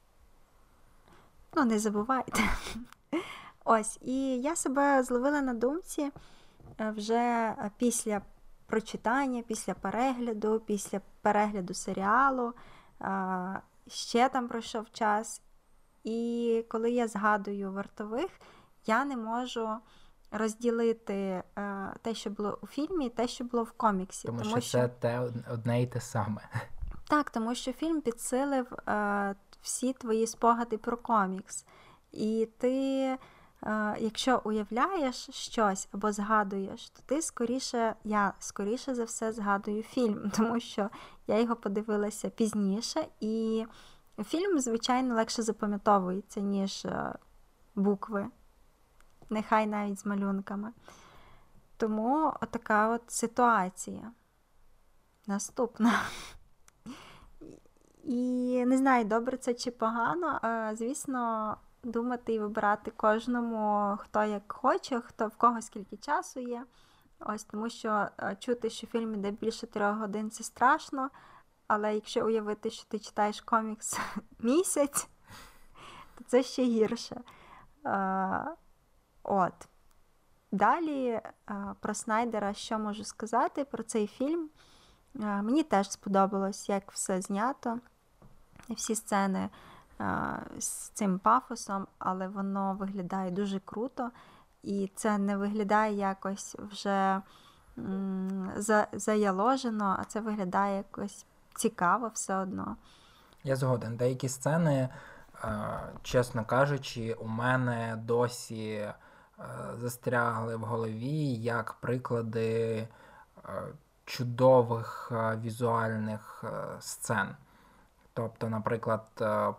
Ну, не забувайте. Ось, і я себе зловила на думці е, вже після прочитання, після перегляду, після перегляду серіалу. Ще там пройшов час. І коли я згадую вартових, я не можу розділити е, те, що було у фільмі, і те, що було в коміксі. Тому, що це те одне і те саме. Так, тому що фільм підсилив е, всі твої спогади про комікс. І ти, е, якщо уявляєш щось або згадуєш, то ти скоріше, я скоріше за все згадую фільм, тому що я його подивилася пізніше, і фільм, звичайно, легше запам'ятовується, ніж е, букви, нехай навіть з малюнками. Тому така от ситуація. Наступна. І не знаю, добре це чи погано. Звісно, думати і вибирати кожному, хто як хоче, хто в кого скільки часу є. Ось тому що чути, що фільм іде більше трьох годин, це страшно. Але якщо уявити, що ти читаєш комікс місяць, то це ще гірше. От. Далі про Снайдера, що можу сказати про цей фільм. Мені теж сподобалось, як все знято, всі сцени з цим пафосом, але воно виглядає дуже круто, і це не виглядає якось вже заяложено, а це виглядає якось цікаво все одно. Я згоден. Деякі сцени, чесно кажучи, у мене досі застрягли в голові як приклади чудових візуальних сцен. Тобто, наприклад,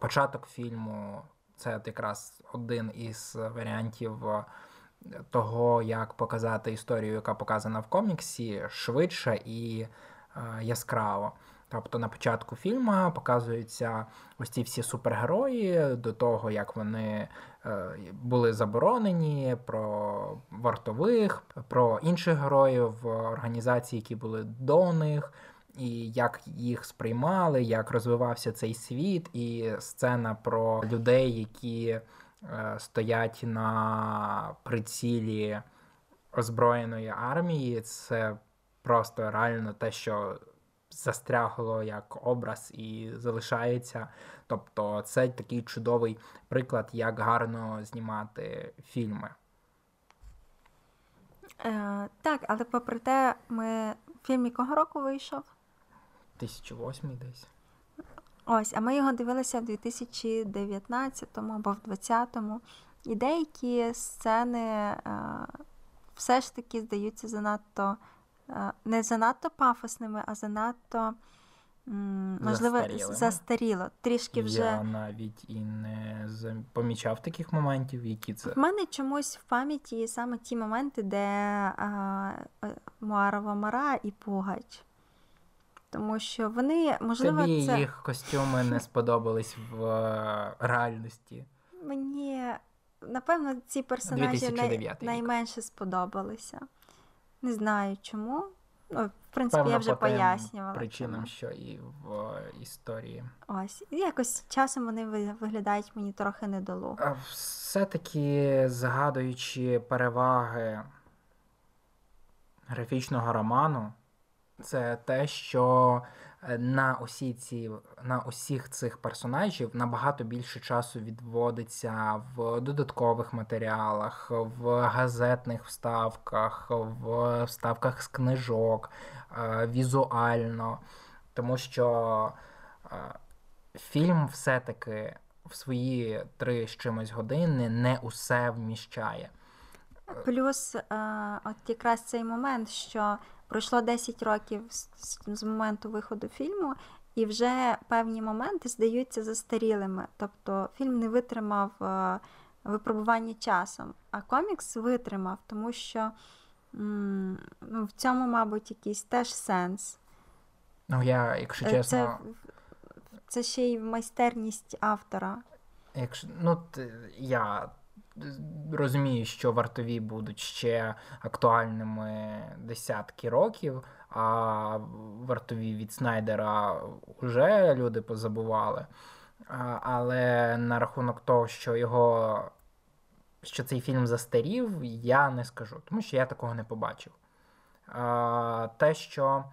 початок фільму це якраз один із варіантів того, як показати історію, яка показана в коміксі, швидше і яскраво. Тобто на початку фільму показуються ось ці всі супергерої до того, як вони е, були заборонені, про вартових, про інших героїв організацій, які були до них, і як їх сприймали, як розвивався цей світ, і сцена про людей, які е, стоять на прицілі озброєної армії. Це просто реально те, що застрягло як образ і залишається. Тобто це такий чудовий приклад, як гарно знімати фільми. Е, Так, але попри те, ми фільм якого року вийшов? 2008 десь. Ось, а ми його дивилися в 2019-му або в 2020-му. І деякі сцени е, все ж таки здаються занадто Е, не занадто пафосними, а занадто можливо Застарілими. застаріло. Трішки вже. Я навіть і не помічав таких моментів, які це. В мене чомусь в пам'яті саме ті моменти, де е, Муарова Мара і Пугач. Тому що вони, можливо, Тобі це... їх костюми не сподобались в е, реальності. Мені, напевно, ці персонажі най... найменше сподобалися. Не знаю чому. Ну, В принципі, Певно, я вже по пояснювала. Причинам, що і в історії. Ось. І якось часом вони виглядають мені трохи недолуго. Все-таки згадуючи переваги графічного роману, це те, що на усі ці на усіх цих персонажів набагато більше часу відводиться в додаткових матеріалах, в газетних вставках, в вставках з книжок, е, візуально. Тому що е, фільм все-таки в свої три з чимось години не усе вміщає. Плюс, е, от якраз цей момент, що Пройшло 10 років з моменту виходу фільму, і вже певні моменти здаються застарілими. Тобто фільм не витримав е, випробування часом, а комікс витримав, тому що ну, в цьому, мабуть, якийсь теж сенс. Ну, я, якщо е, чесно. Це, це ще й майстерність автора. Якщо, ну, я розумію, що вартові будуть ще актуальними десятки років, а вартові від Снайдера вже люди позабували. Але на рахунок того, що його. Що цей фільм застарів, я не скажу, тому що я такого не побачив. Те, що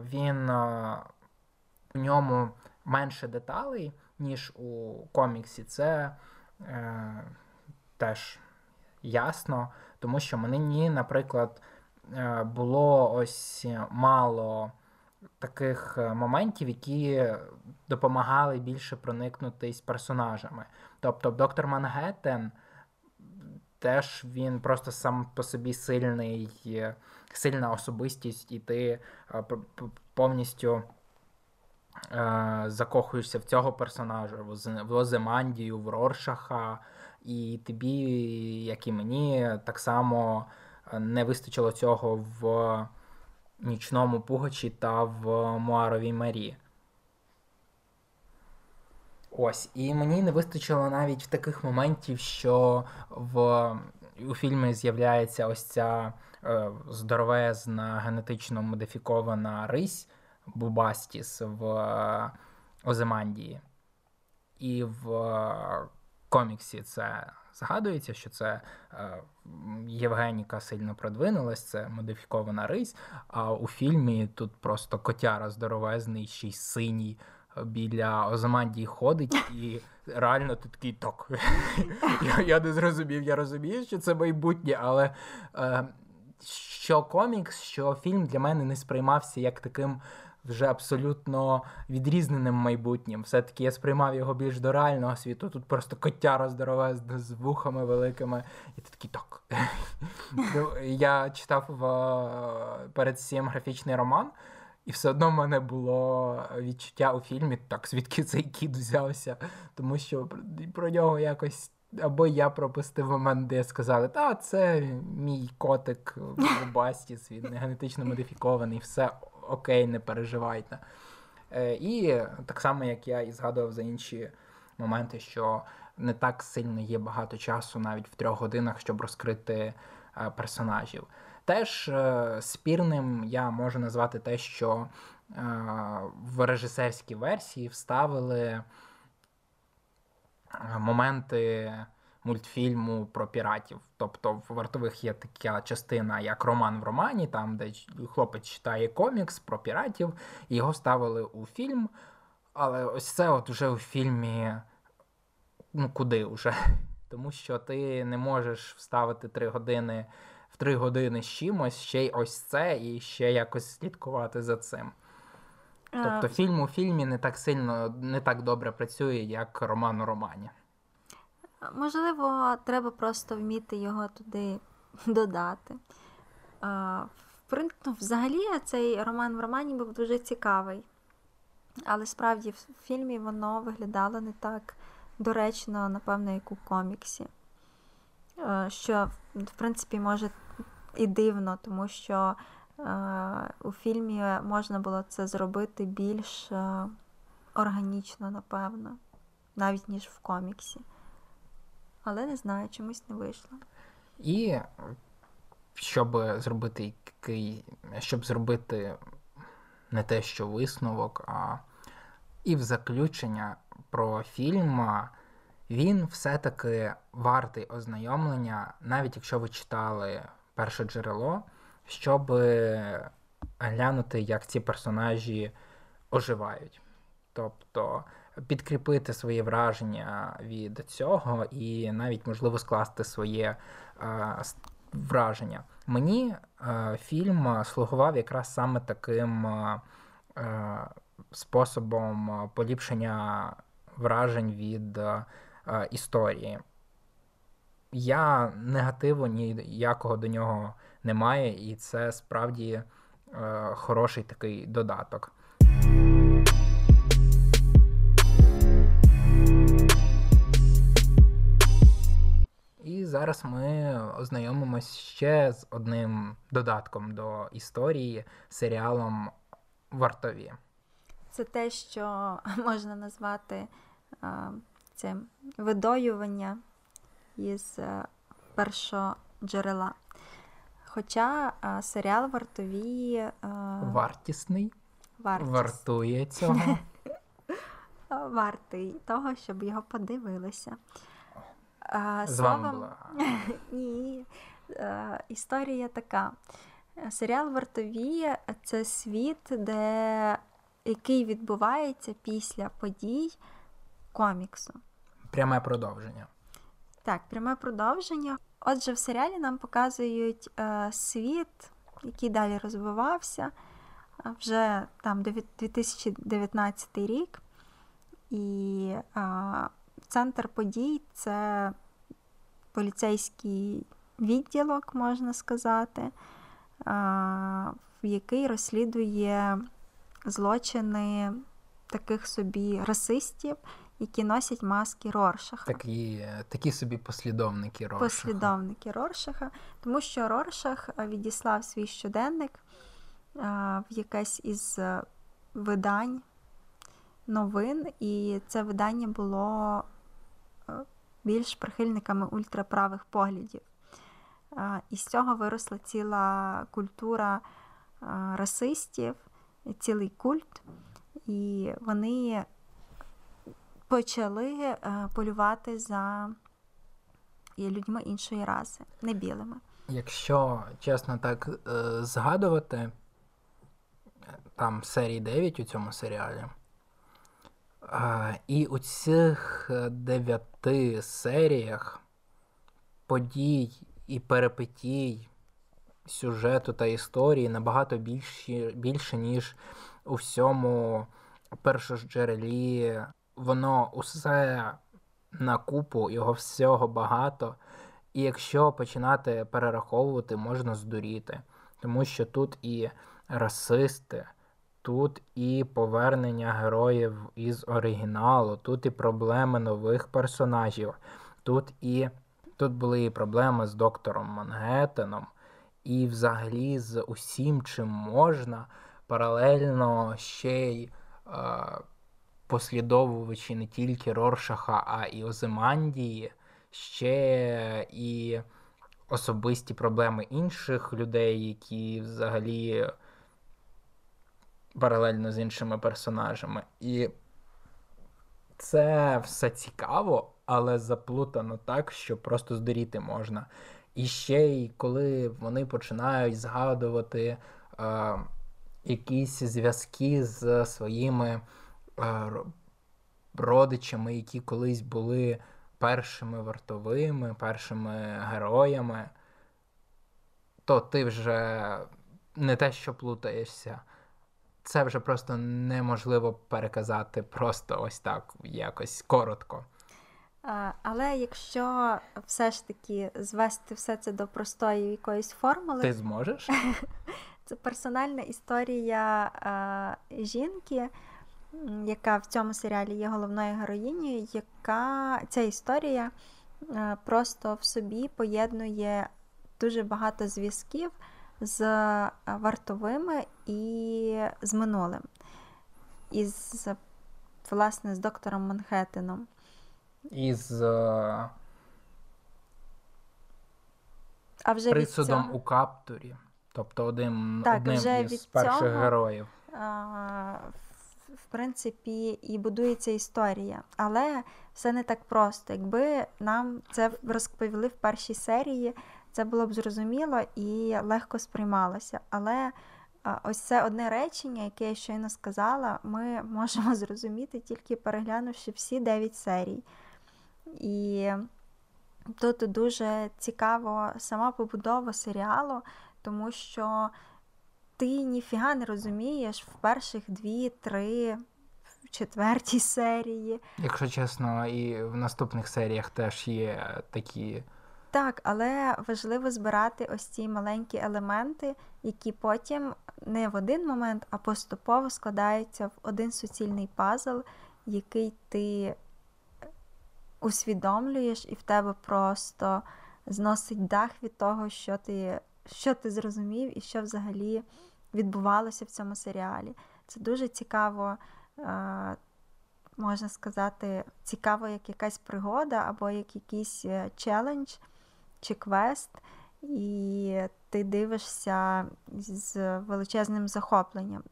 він у ньому менше деталей, ніж у коміксі, це е, теж ясно, тому що мені, наприклад, е, було ось мало таких е, моментів, які допомагали більше проникнутись персонажами. Тобто, доктор Мангеттен теж він просто сам по собі сильний, сильна особистість, і ти е, повністю. Закохуєшся в цього персонажа, в Оземандію, в Роршаха, і тобі, як і мені, так само е, не вистачило цього в нічному Пугачі та в Муаровій Марі. Ось, і мені не вистачило навіть в таких моментів, що в у фільмі з'являється ось ця е, здоровезна генетично модифікована рись Бубастіс в е, Оземандії. І в е, коміксі це згадується, що це е, Євгеніка сильно продвинулась, це модифікована рись, а у фільмі тут просто котяра здоровезний, ще й синій біля Озамандії ходить, і реально тут такий ток. Я я не зрозумів, я розумію, що це майбутнє, але е, що комікс, що фільм для мене не сприймався як таким. Вже абсолютно відрізненим майбутнім. Все-таки я сприймав його більш до реального світу. Тут просто коттяра здоровезна з вухами великими. І ти такий так. Ну, я читав перед цим графічний роман, і все одно в мене було відчуття у фільмі, так звідки цей кіт взявся, тому що про нього якось. Або я пропустив момент, де сказали, та це мій котик Бастіс, він генетично модифікований, все окей, не переживайте. Е, і так само, як я і згадував за інші моменти, що не так сильно є багато часу навіть в трьох годинах, щоб розкрити е, персонажів. Теж е, спірним я можу назвати те, що в режисерській версії вставили моменти мультфільму про піратів. Тобто в вартових є така частина, як роман в романі, там де хлопець читає комікс про піратів, і його ставили у фільм. Але ось це от уже у фільмі, ну куди вже? Тому що ти не можеш вставити три години в три години з чимось, ще й ось це, і ще якось слідкувати за цим. Тобто фільм у фільмі не так сильно, не так добре працює, як роман у романі. Можливо, треба просто вміти його туди додати. Ну, Взагалі, цей роман в романі був дуже цікавий. Але справді в фільмі воно виглядало не так доречно, напевно, як у коміксі. Що, в принципі, може і дивно, тому що у фільмі можна було це зробити більш органічно, напевно, навіть ніж в коміксі але не знаю, чомусь не вийшло. І щоб зробити який, щоб зробити не те, що висновок, а і в заключення про фільм, він все-таки вартий ознайомлення, навіть якщо ви читали перше джерело, щоб глянути, як ці персонажі оживають. Тобто підкріпити свої враження від цього і навіть можливо скласти своє е, враження. Мені е, фільм слугував якраз саме таким е, способом поліпшення вражень від історії. Я негативу ніякого до нього немає, і це справді хороший такий додаток. Зараз ми ознайомимось ще з одним додатком до історії серіалом Вартові. Це те, що можна назвати цим видоювання із першого джерела. Хоча серіал вартові. Вартісний. Вартіс. Вартує цього. Вартий того, щоб його подивилися. З Словом, була. ні. Історія така. Серіал Вартові це світ, де який відбувається після подій коміксу. Пряме продовження. Так, пряме продовження. Отже, в серіалі нам показують е, світ, який далі розвивався вже там 2019 рік. І е, центр подій це поліцейський відділок, можна сказати, в який розслідує злочини таких собі расистів, які носять маски Роршаха. Такі такі собі послідовники Роршаха. Послідовники Роршаха, тому що Роршах відіслав свій щоденник в якесь із видань новин, і це видання було е, більш прихильниками ультраправих поглядів. І з цього виросла ціла культура расистів, цілий культ, і вони почали е, полювати за людьми іншої раси, не білими. Якщо чесно так е, згадувати, там серії 9 у цьому серіалі. І у цих дев'яти серіях подій і перепитій сюжету та історії набагато більші, більше, ніж у всьому першоджерелі. Воно усе на купу, його всього багато. І якщо починати перераховувати, можна здуріти. Тому що тут і расисти, тут і повернення героїв із оригіналу, тут і проблеми нових персонажів, тут і тут були і проблеми з доктором Мангеттеном, і взагалі з усім, чим можна, паралельно ще й е, послідовуючи не тільки Роршаха, а і Озимандії, ще і особисті проблеми інших людей, які взагалі паралельно з іншими персонажами. І це все цікаво, але заплутано так, що просто здуріти можна. І ще й коли вони починають згадувати е, якісь зв'язки з своїми е, родичами, які колись були першими вартовими, першими героями, то ти вже не те, що плутаєшся. Це вже просто неможливо переказати просто ось так, якось коротко. Але якщо все ж таки звести все це до простої якоїсь формули, ти зможеш? Це персональна історія жінки, яка в цьому серіалі є головною героїнею, яка ця історія просто в собі поєднує дуже багато зв'язків з вартовими і з минулим, із, власне, з доктором Манхеттеном із е, а вже присудом цього... у каптурі, тобто одним, так, одним вже із перших цього, героїв. А, в принципі, і будується історія. Але все не так просто. Якби нам це розповіли в першій серії, це було б зрозуміло і легко сприймалося. Але ось це одне речення, яке я щойно сказала, ми можемо зрозуміти тільки переглянувши всі дев'ять серій. І тут дуже цікаво сама побудова серіалу, тому що ти ніфіга не розумієш в перших дві, три, в четвертій серії. Якщо чесно, і в наступних серіях теж є такі. Так, але важливо збирати ось ці маленькі елементи, які потім не в один момент, а поступово складаються в один суцільний пазл, який ти усвідомлюєш, і в тебе просто зносить дах від того, що ти що ти зрозумів і що взагалі відбувалося в цьому серіалі. Це дуже цікаво, е, можна сказати, цікаво, як якась пригода або як якийсь е, челендж чи квест, і ти дивишся з величезним захопленням.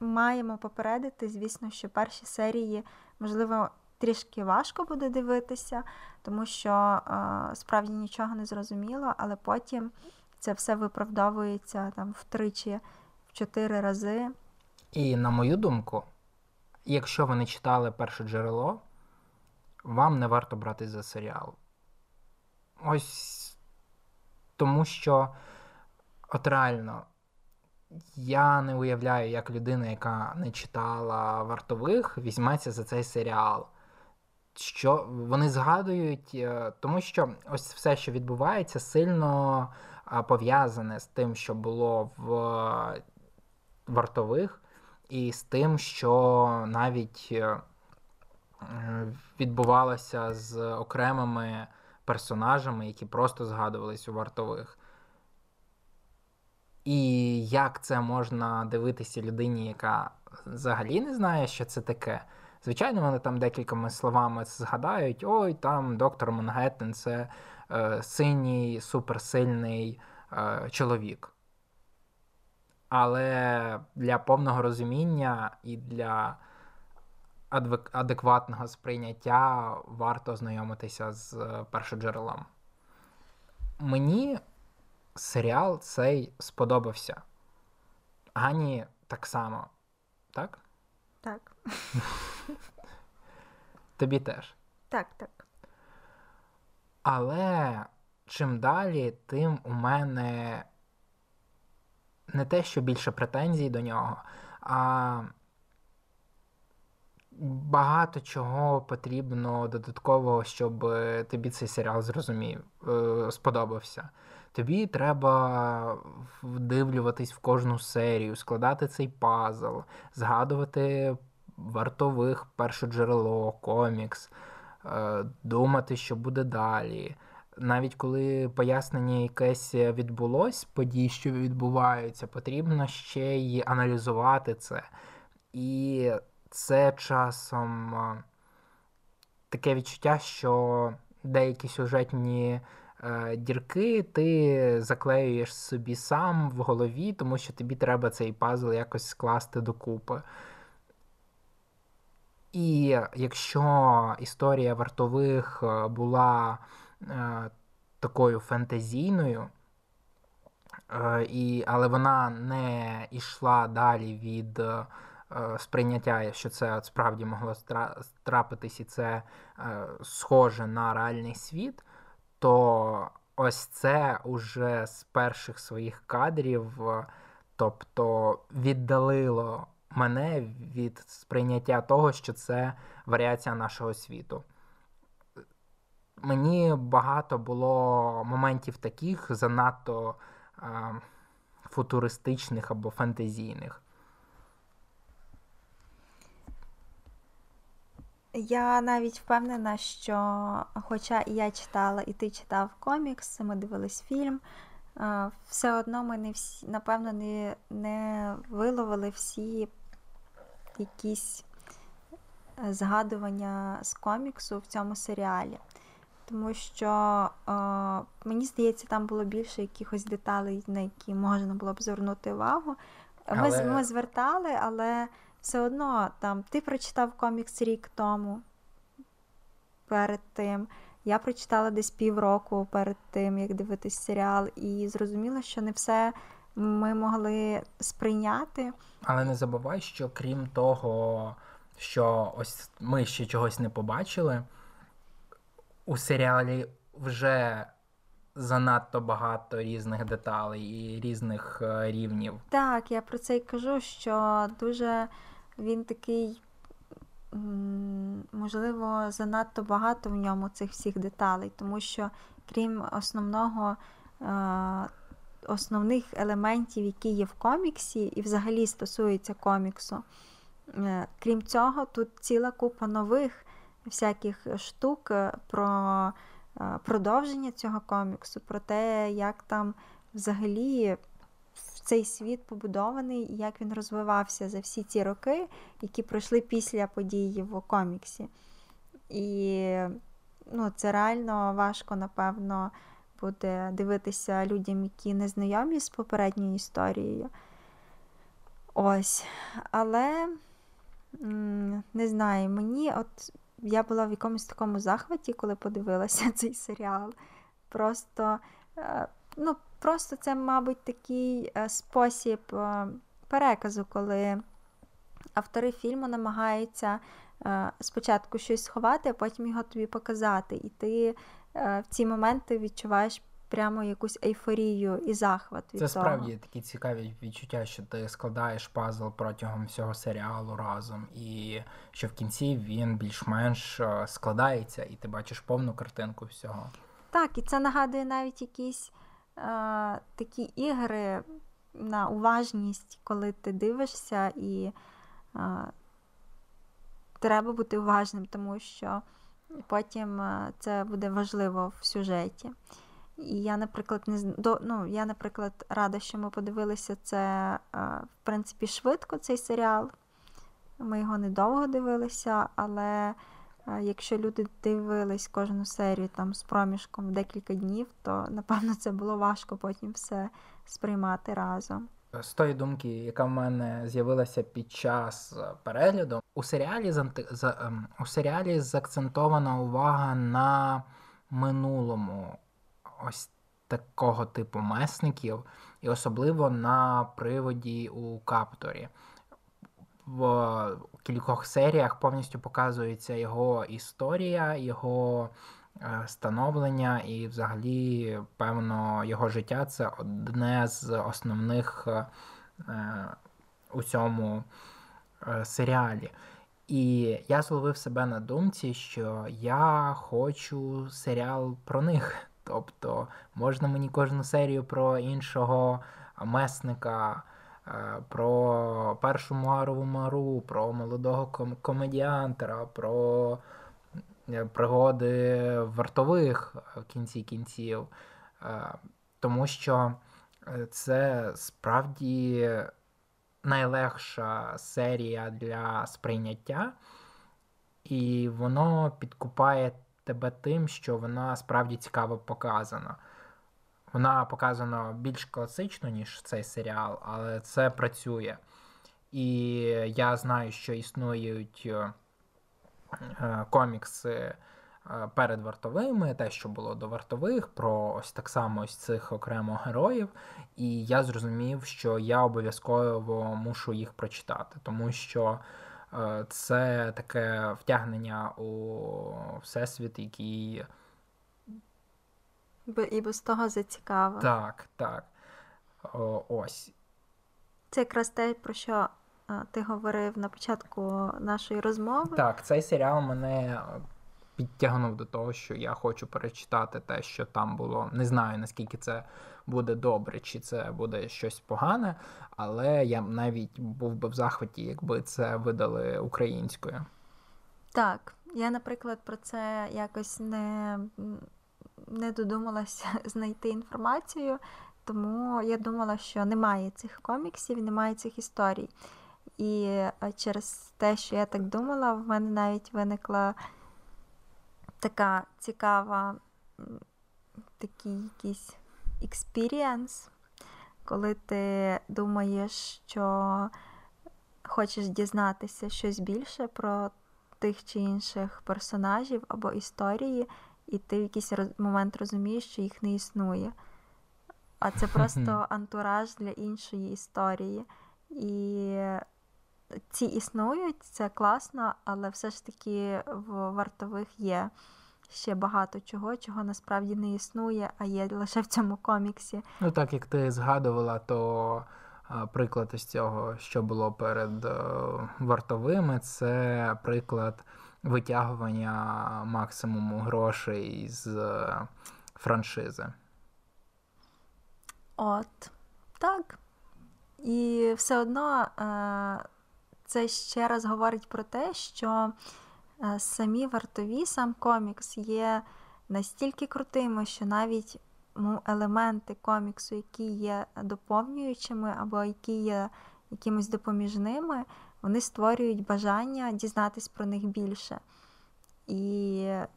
Маємо попередити, звісно, що перші серії, можливо, трішки важко буде дивитися, тому що е, справді нічого не зрозуміло, але потім це все виправдовується там втричі, в чотири рази. І на мою думку, якщо ви не читали перше джерело, вам не варто брати за серіал. Ось тому що, от реально, я не уявляю, як людина, яка не читала вартових, візьметься за цей серіал. Що вони згадують, е, тому що ось все, що відбувається, сильно пов'язане з тим, що було в вартових, і з тим, що навіть е, відбувалося з окремими персонажами, які просто згадувались у вартових. І як це можна дивитися людині, яка взагалі не знає, що це таке. Звичайно, вони там декількома словами згадають: ой, там доктор Мангеттен це е, синій, суперсильний е, чоловік. Але для повного розуміння і для адекватного сприйняття варто ознайомитися з першоджерелом. Мені серіал цей сподобався. Ані так само, так? Так. Тобі теж. Так, так. Але чим далі, тим у мене не те, що більше претензій до нього, а багато чого потрібно додаткового, щоб тобі цей серіал зрозумів, е, сподобався. Тобі треба вдивлюватись в кожну серію, складати цей пазл, згадувати вартових першоджерело, комікс, е, думати, що буде далі. Навіть коли пояснення якесь відбулось, подій, що відбуваються, потрібно ще й аналізувати це. І це часом таке відчуття, що деякі сюжетні е, дірки ти заклеюєш собі сам в голові, тому що тобі треба цей пазл якось скласти докупи. І якщо історія вартових е, була е, такою фентезійною, е, і, але вона не йшла далі від е, сприйняття, що це справді могло трапитись, і це е, схоже на реальний світ, то ось це уже з перших своїх кадрів, е, тобто віддалило мене від сприйняття того, що це варіація нашого світу. Мені багато було моментів таких занадто е, футуристичних або фантазійних. Я навіть впевнена, що, хоча і я читала, і ти читав комікс, ми дивились фільм, е, все одно ми не всі, напевно, не, не виловили всі якісь е, згадування з коміксу в цьому серіалі. Тому що, е, мені здається, там було більше якихось деталей, на які можна було б звернути увагу. Ми але... ми звертали, але все одно там ти прочитав комікс рік тому перед тим. Я прочитала десь півроку перед тим, як дивитись серіал, і зрозуміла, що не все ми могли сприйняти. Але не забувай, що крім того, що ось ми ще чогось не побачили, у серіалі вже занадто багато різних деталей і різних е, рівнів. Так, я про це й кажу, що дуже він такий. Можливо, занадто багато в ньому цих всіх деталей, тому що крім основного е, основних елементів, які є в коміксі, і взагалі стосуються коміксу. Е, крім цього, тут ціла купа нових всяких штук про продовження цього коміксу, про те, як там взагалі цей світ побудований і як він розвивався за всі ці роки, які пройшли після події в коміксі. І ну, це реально важко, напевно, буде дивитися людям, які не знайомі з попередньою історією. Ось. Але не знаю, мені от я була в якомусь такому захваті, коли подивилася цей серіал. Просто, е, ну, просто це, мабуть, такий е, спосіб е, переказу, коли автори фільму намагаються спочатку щось сховати, а потім його тобі показати. І ти в ці моменти відчуваєш прямо якусь ейфорію і захват. від Це того. справді такі цікаві відчуття, що ти складаєш пазл протягом всього серіалу разом, і що в кінці він більш-менш е, складається, і ти бачиш повну картинку всього. Так, і це нагадує навіть якісь е, такі ігри на уважність, коли ти дивишся, і е, треба бути уважним, тому що потім е, це буде важливо в сюжеті. І я, наприклад, не до, ну, я, наприклад, рада, що ми подивилися це, в принципі, швидко цей серіал. Ми його недовго дивилися, але якщо люди дивились кожну серію там з проміжком декілька днів, то напевно це було важко потім все сприймати разом. З тої думки, яка в мене з'явилася під час перегляду, у серіалі ем, у серіалі заакцентована увага на минулому ось такого типу месників, і особливо на приводі у Капторі. В кількох серіях повністю показується його історія, його е, становлення і, взагалі, певно, його життя це одне з основних е, у цьому е, серіалі. І я зловив себе на думці, що я хочу серіал про них. Тобто можна мені кожну серію про іншого месника, е, про першу Муарову Мару, про молодого комедіантера, про е, пригоди вартових в кінці кінців. Е, тому що це справді найлегша серія для сприйняття, і воно підкупає тебе тим, що вона справді цікаво показана. Вона показана більш класично, ніж цей серіал, але це працює. І я знаю, що існують е, е, комікси е, перед вартовими, те, що було до вартових, про ось так само ось цих окремо героїв. І я зрозумів, що я обов'язково мушу їх прочитати, тому що це таке втягнення у всесвіт, який. І без того зацікавив. Так, так. О, Ось. Це якраз те, про що е, ти говорив на початку нашої розмови. Так, цей серіал мене підтягнув до того, що я хочу перечитати те, що там було. Не знаю, наскільки це буде добре, чи це буде щось погане, але я навіть був би в захваті, якби це видали українською. Так, я, наприклад, про це якось не не додумалася знайти інформацію, тому я думала, що немає цих коміксів, немає цих історій. І е, через те, що я так думала, в мене навіть виникла така цікава, такий якийсь experience, коли ти думаєш, що хочеш дізнатися щось більше про тих чи інших персонажів або історії, і ти в якийсь момент розумієш, що їх не існує. А це просто антураж для іншої історії. І ці існують, це класно, але все ж таки в вартових є ще багато чого, чого насправді не існує, а є лише в цьому коміксі. Ну так як ти згадувала, то приклад із цього, що було перед е, вартовими, це приклад витягування максимуму грошей з е, франшизи. От, так. І все одно е, це ще раз говорить про те, що самі вартові, сам комікс є настільки крутими, що навіть ну, елементи коміксу, які є доповнюючими або які є якимось допоміжними, вони створюють бажання дізнатись про них більше. І е,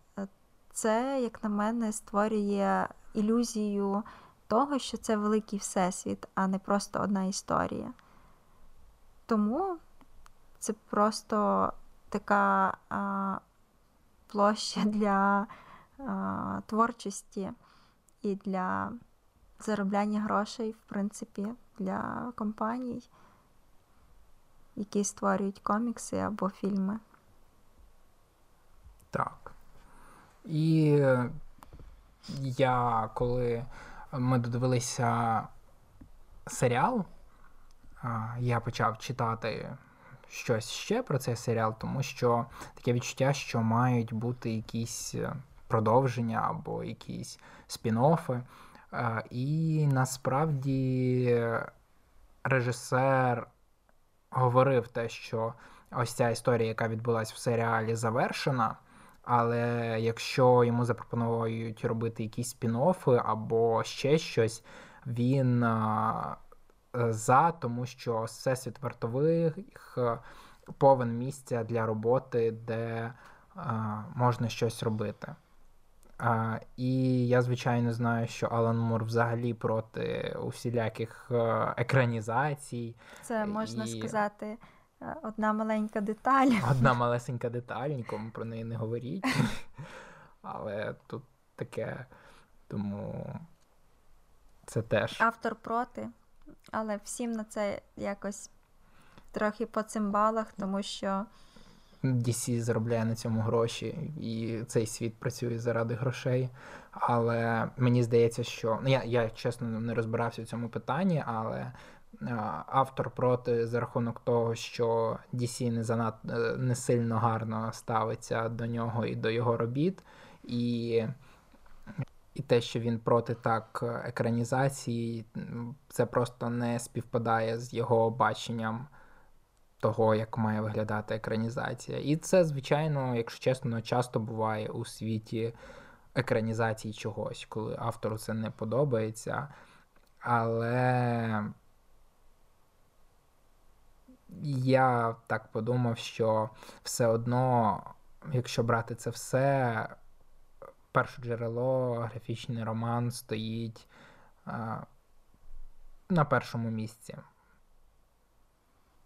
це, як на мене, створює ілюзію того, що це великий всесвіт, а не просто одна історія. Тому це просто така а, площа для а, творчості і для заробляння грошей, в принципі, для компаній, які створюють комікси або фільми. Так. І я, коли ми додивилися серіал, я почав читати щось ще про цей серіал, тому що таке відчуття, що мають бути якісь е, продовження або якісь спін-оффи. Е, і насправді режисер говорив те, що ось ця історія, яка відбулася в серіалі, завершена. Але якщо йому запропонують робити якісь спін-оффи або ще щось, він а, за, тому що всесвіт вартових повен місця для роботи, де а, можна щось робити. А, І я, звичайно, знаю, що Алан Мур взагалі проти усіляких екранізацій. Це можна і... сказати. Одна маленька деталь. Одна малесенька деталь, нікому про неї не говоріть. Але тут таке, тому це теж. Автор проти, але всім на це якось трохи по цимбалах, тому що. DC заробляє на цьому гроші, і цей світ працює заради грошей. Але мені здається, що ну я я чесно не розбирався в цьому питанні, але автор проти за рахунок того, що DC не занад е, не сильно гарно ставиться до нього і до його робіт, і і те, що він проти так екранізації, це просто не співпадає з його баченням того, як має виглядати екранізація. І це, звичайно, якщо чесно, часто буває у світі екранізації чогось, коли автору це не подобається. Але я так подумав, що все одно, якщо брати це все, перше джерело, графічний роман стоїть а, на першому місці.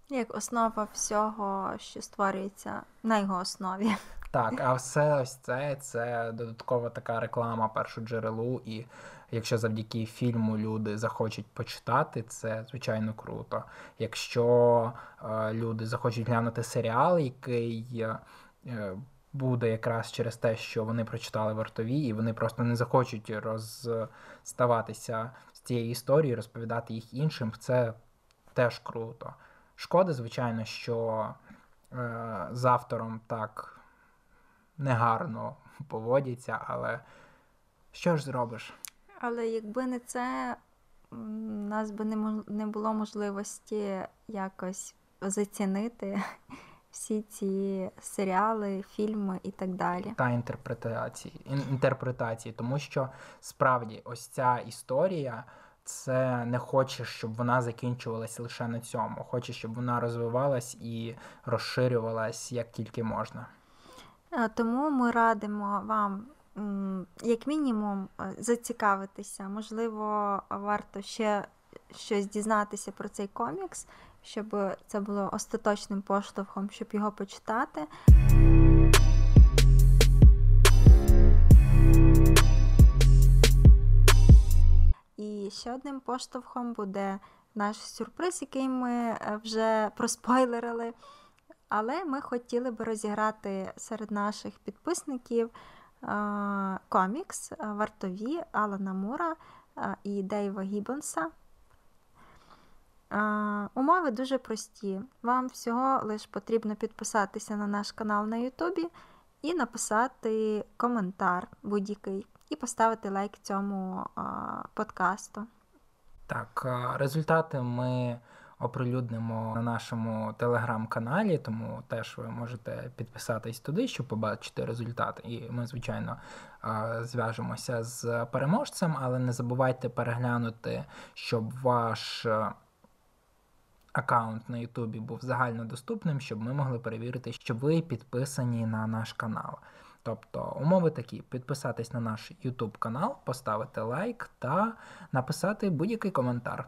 Як основа всього, що створюється на його основі. Так, а все ось це це додаткова така реклама першу джерелу, і якщо завдяки фільму люди захочуть почитати, це звичайно круто. Якщо е, люди захочуть глянути серіал, який е, буде якраз через те, що вони прочитали вартові, і вони просто не захочуть розставатися з цією історією, розповідати їх іншим, це теж круто. Шкода, звичайно, що е, з автором так негарно поводяться, але що ж зробиш? Але якби не це, у нас би не було можливості якось зацінити всі ці серіали, фільми і так далі. Та інтерпретації, інтерпретації, тому що справді ось ця історія. Це не хоче, щоб вона закінчувалась лише на цьому. Хоче, щоб вона розвивалась і розширювалась як тільки можна. Е, тому ми радимо вам, як мінімум, е, зацікавитися. Можливо, варто ще щось дізнатися про цей комікс, щоб це було остаточним поштовхом, щоб його почитати. І ще одним поштовхом буде наш сюрприз, який ми е, вже проспойлерили. Але ми хотіли би розіграти серед наших підписників е, комікс е, вартові Алана Мура і Дейва Гіббонса. Умови дуже прості. Вам всього лише потрібно підписатися на наш канал на Ютубі і написати коментар будь-який, і поставити лайк цьому подкасту. Так, результати ми оприлюднимо на нашому телеграм-каналі, тому теж ви можете підписатись туди, щоб побачити результат. І ми, звичайно, зв'яжемося з переможцем, але не забувайте переглянути, щоб ваш. Аккаунт на Ютубі був загальнодоступним, щоб ми могли перевірити, що ви підписані на наш канал. Тобто умови такі: підписатись на наш YouTube канал, поставити лайк та написати будь-який коментар.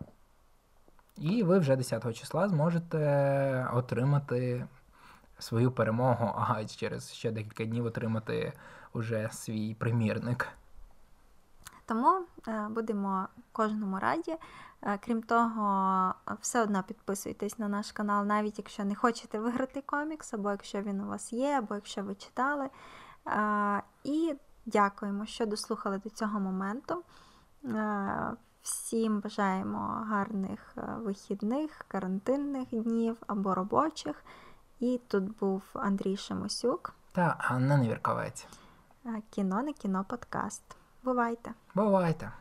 І ви вже 10 числа зможете отримати свою перемогу, а через ще декілька днів отримати уже свій примірник. Тому е, будемо кожному раді. Е, крім того, все одно підписуйтесь на наш канал, навіть якщо не хочете виграти комікс, або якщо він у вас є, або якщо ви читали. Е, і дякуємо, що дослухали до цього моменту. Всім бажаємо гарних вихідних, карантинних днів або робочих. І тут був Андрій Шамосюк та Анна Невірковець. Кіно не кіно подкаст. Бувайте! Бувайте!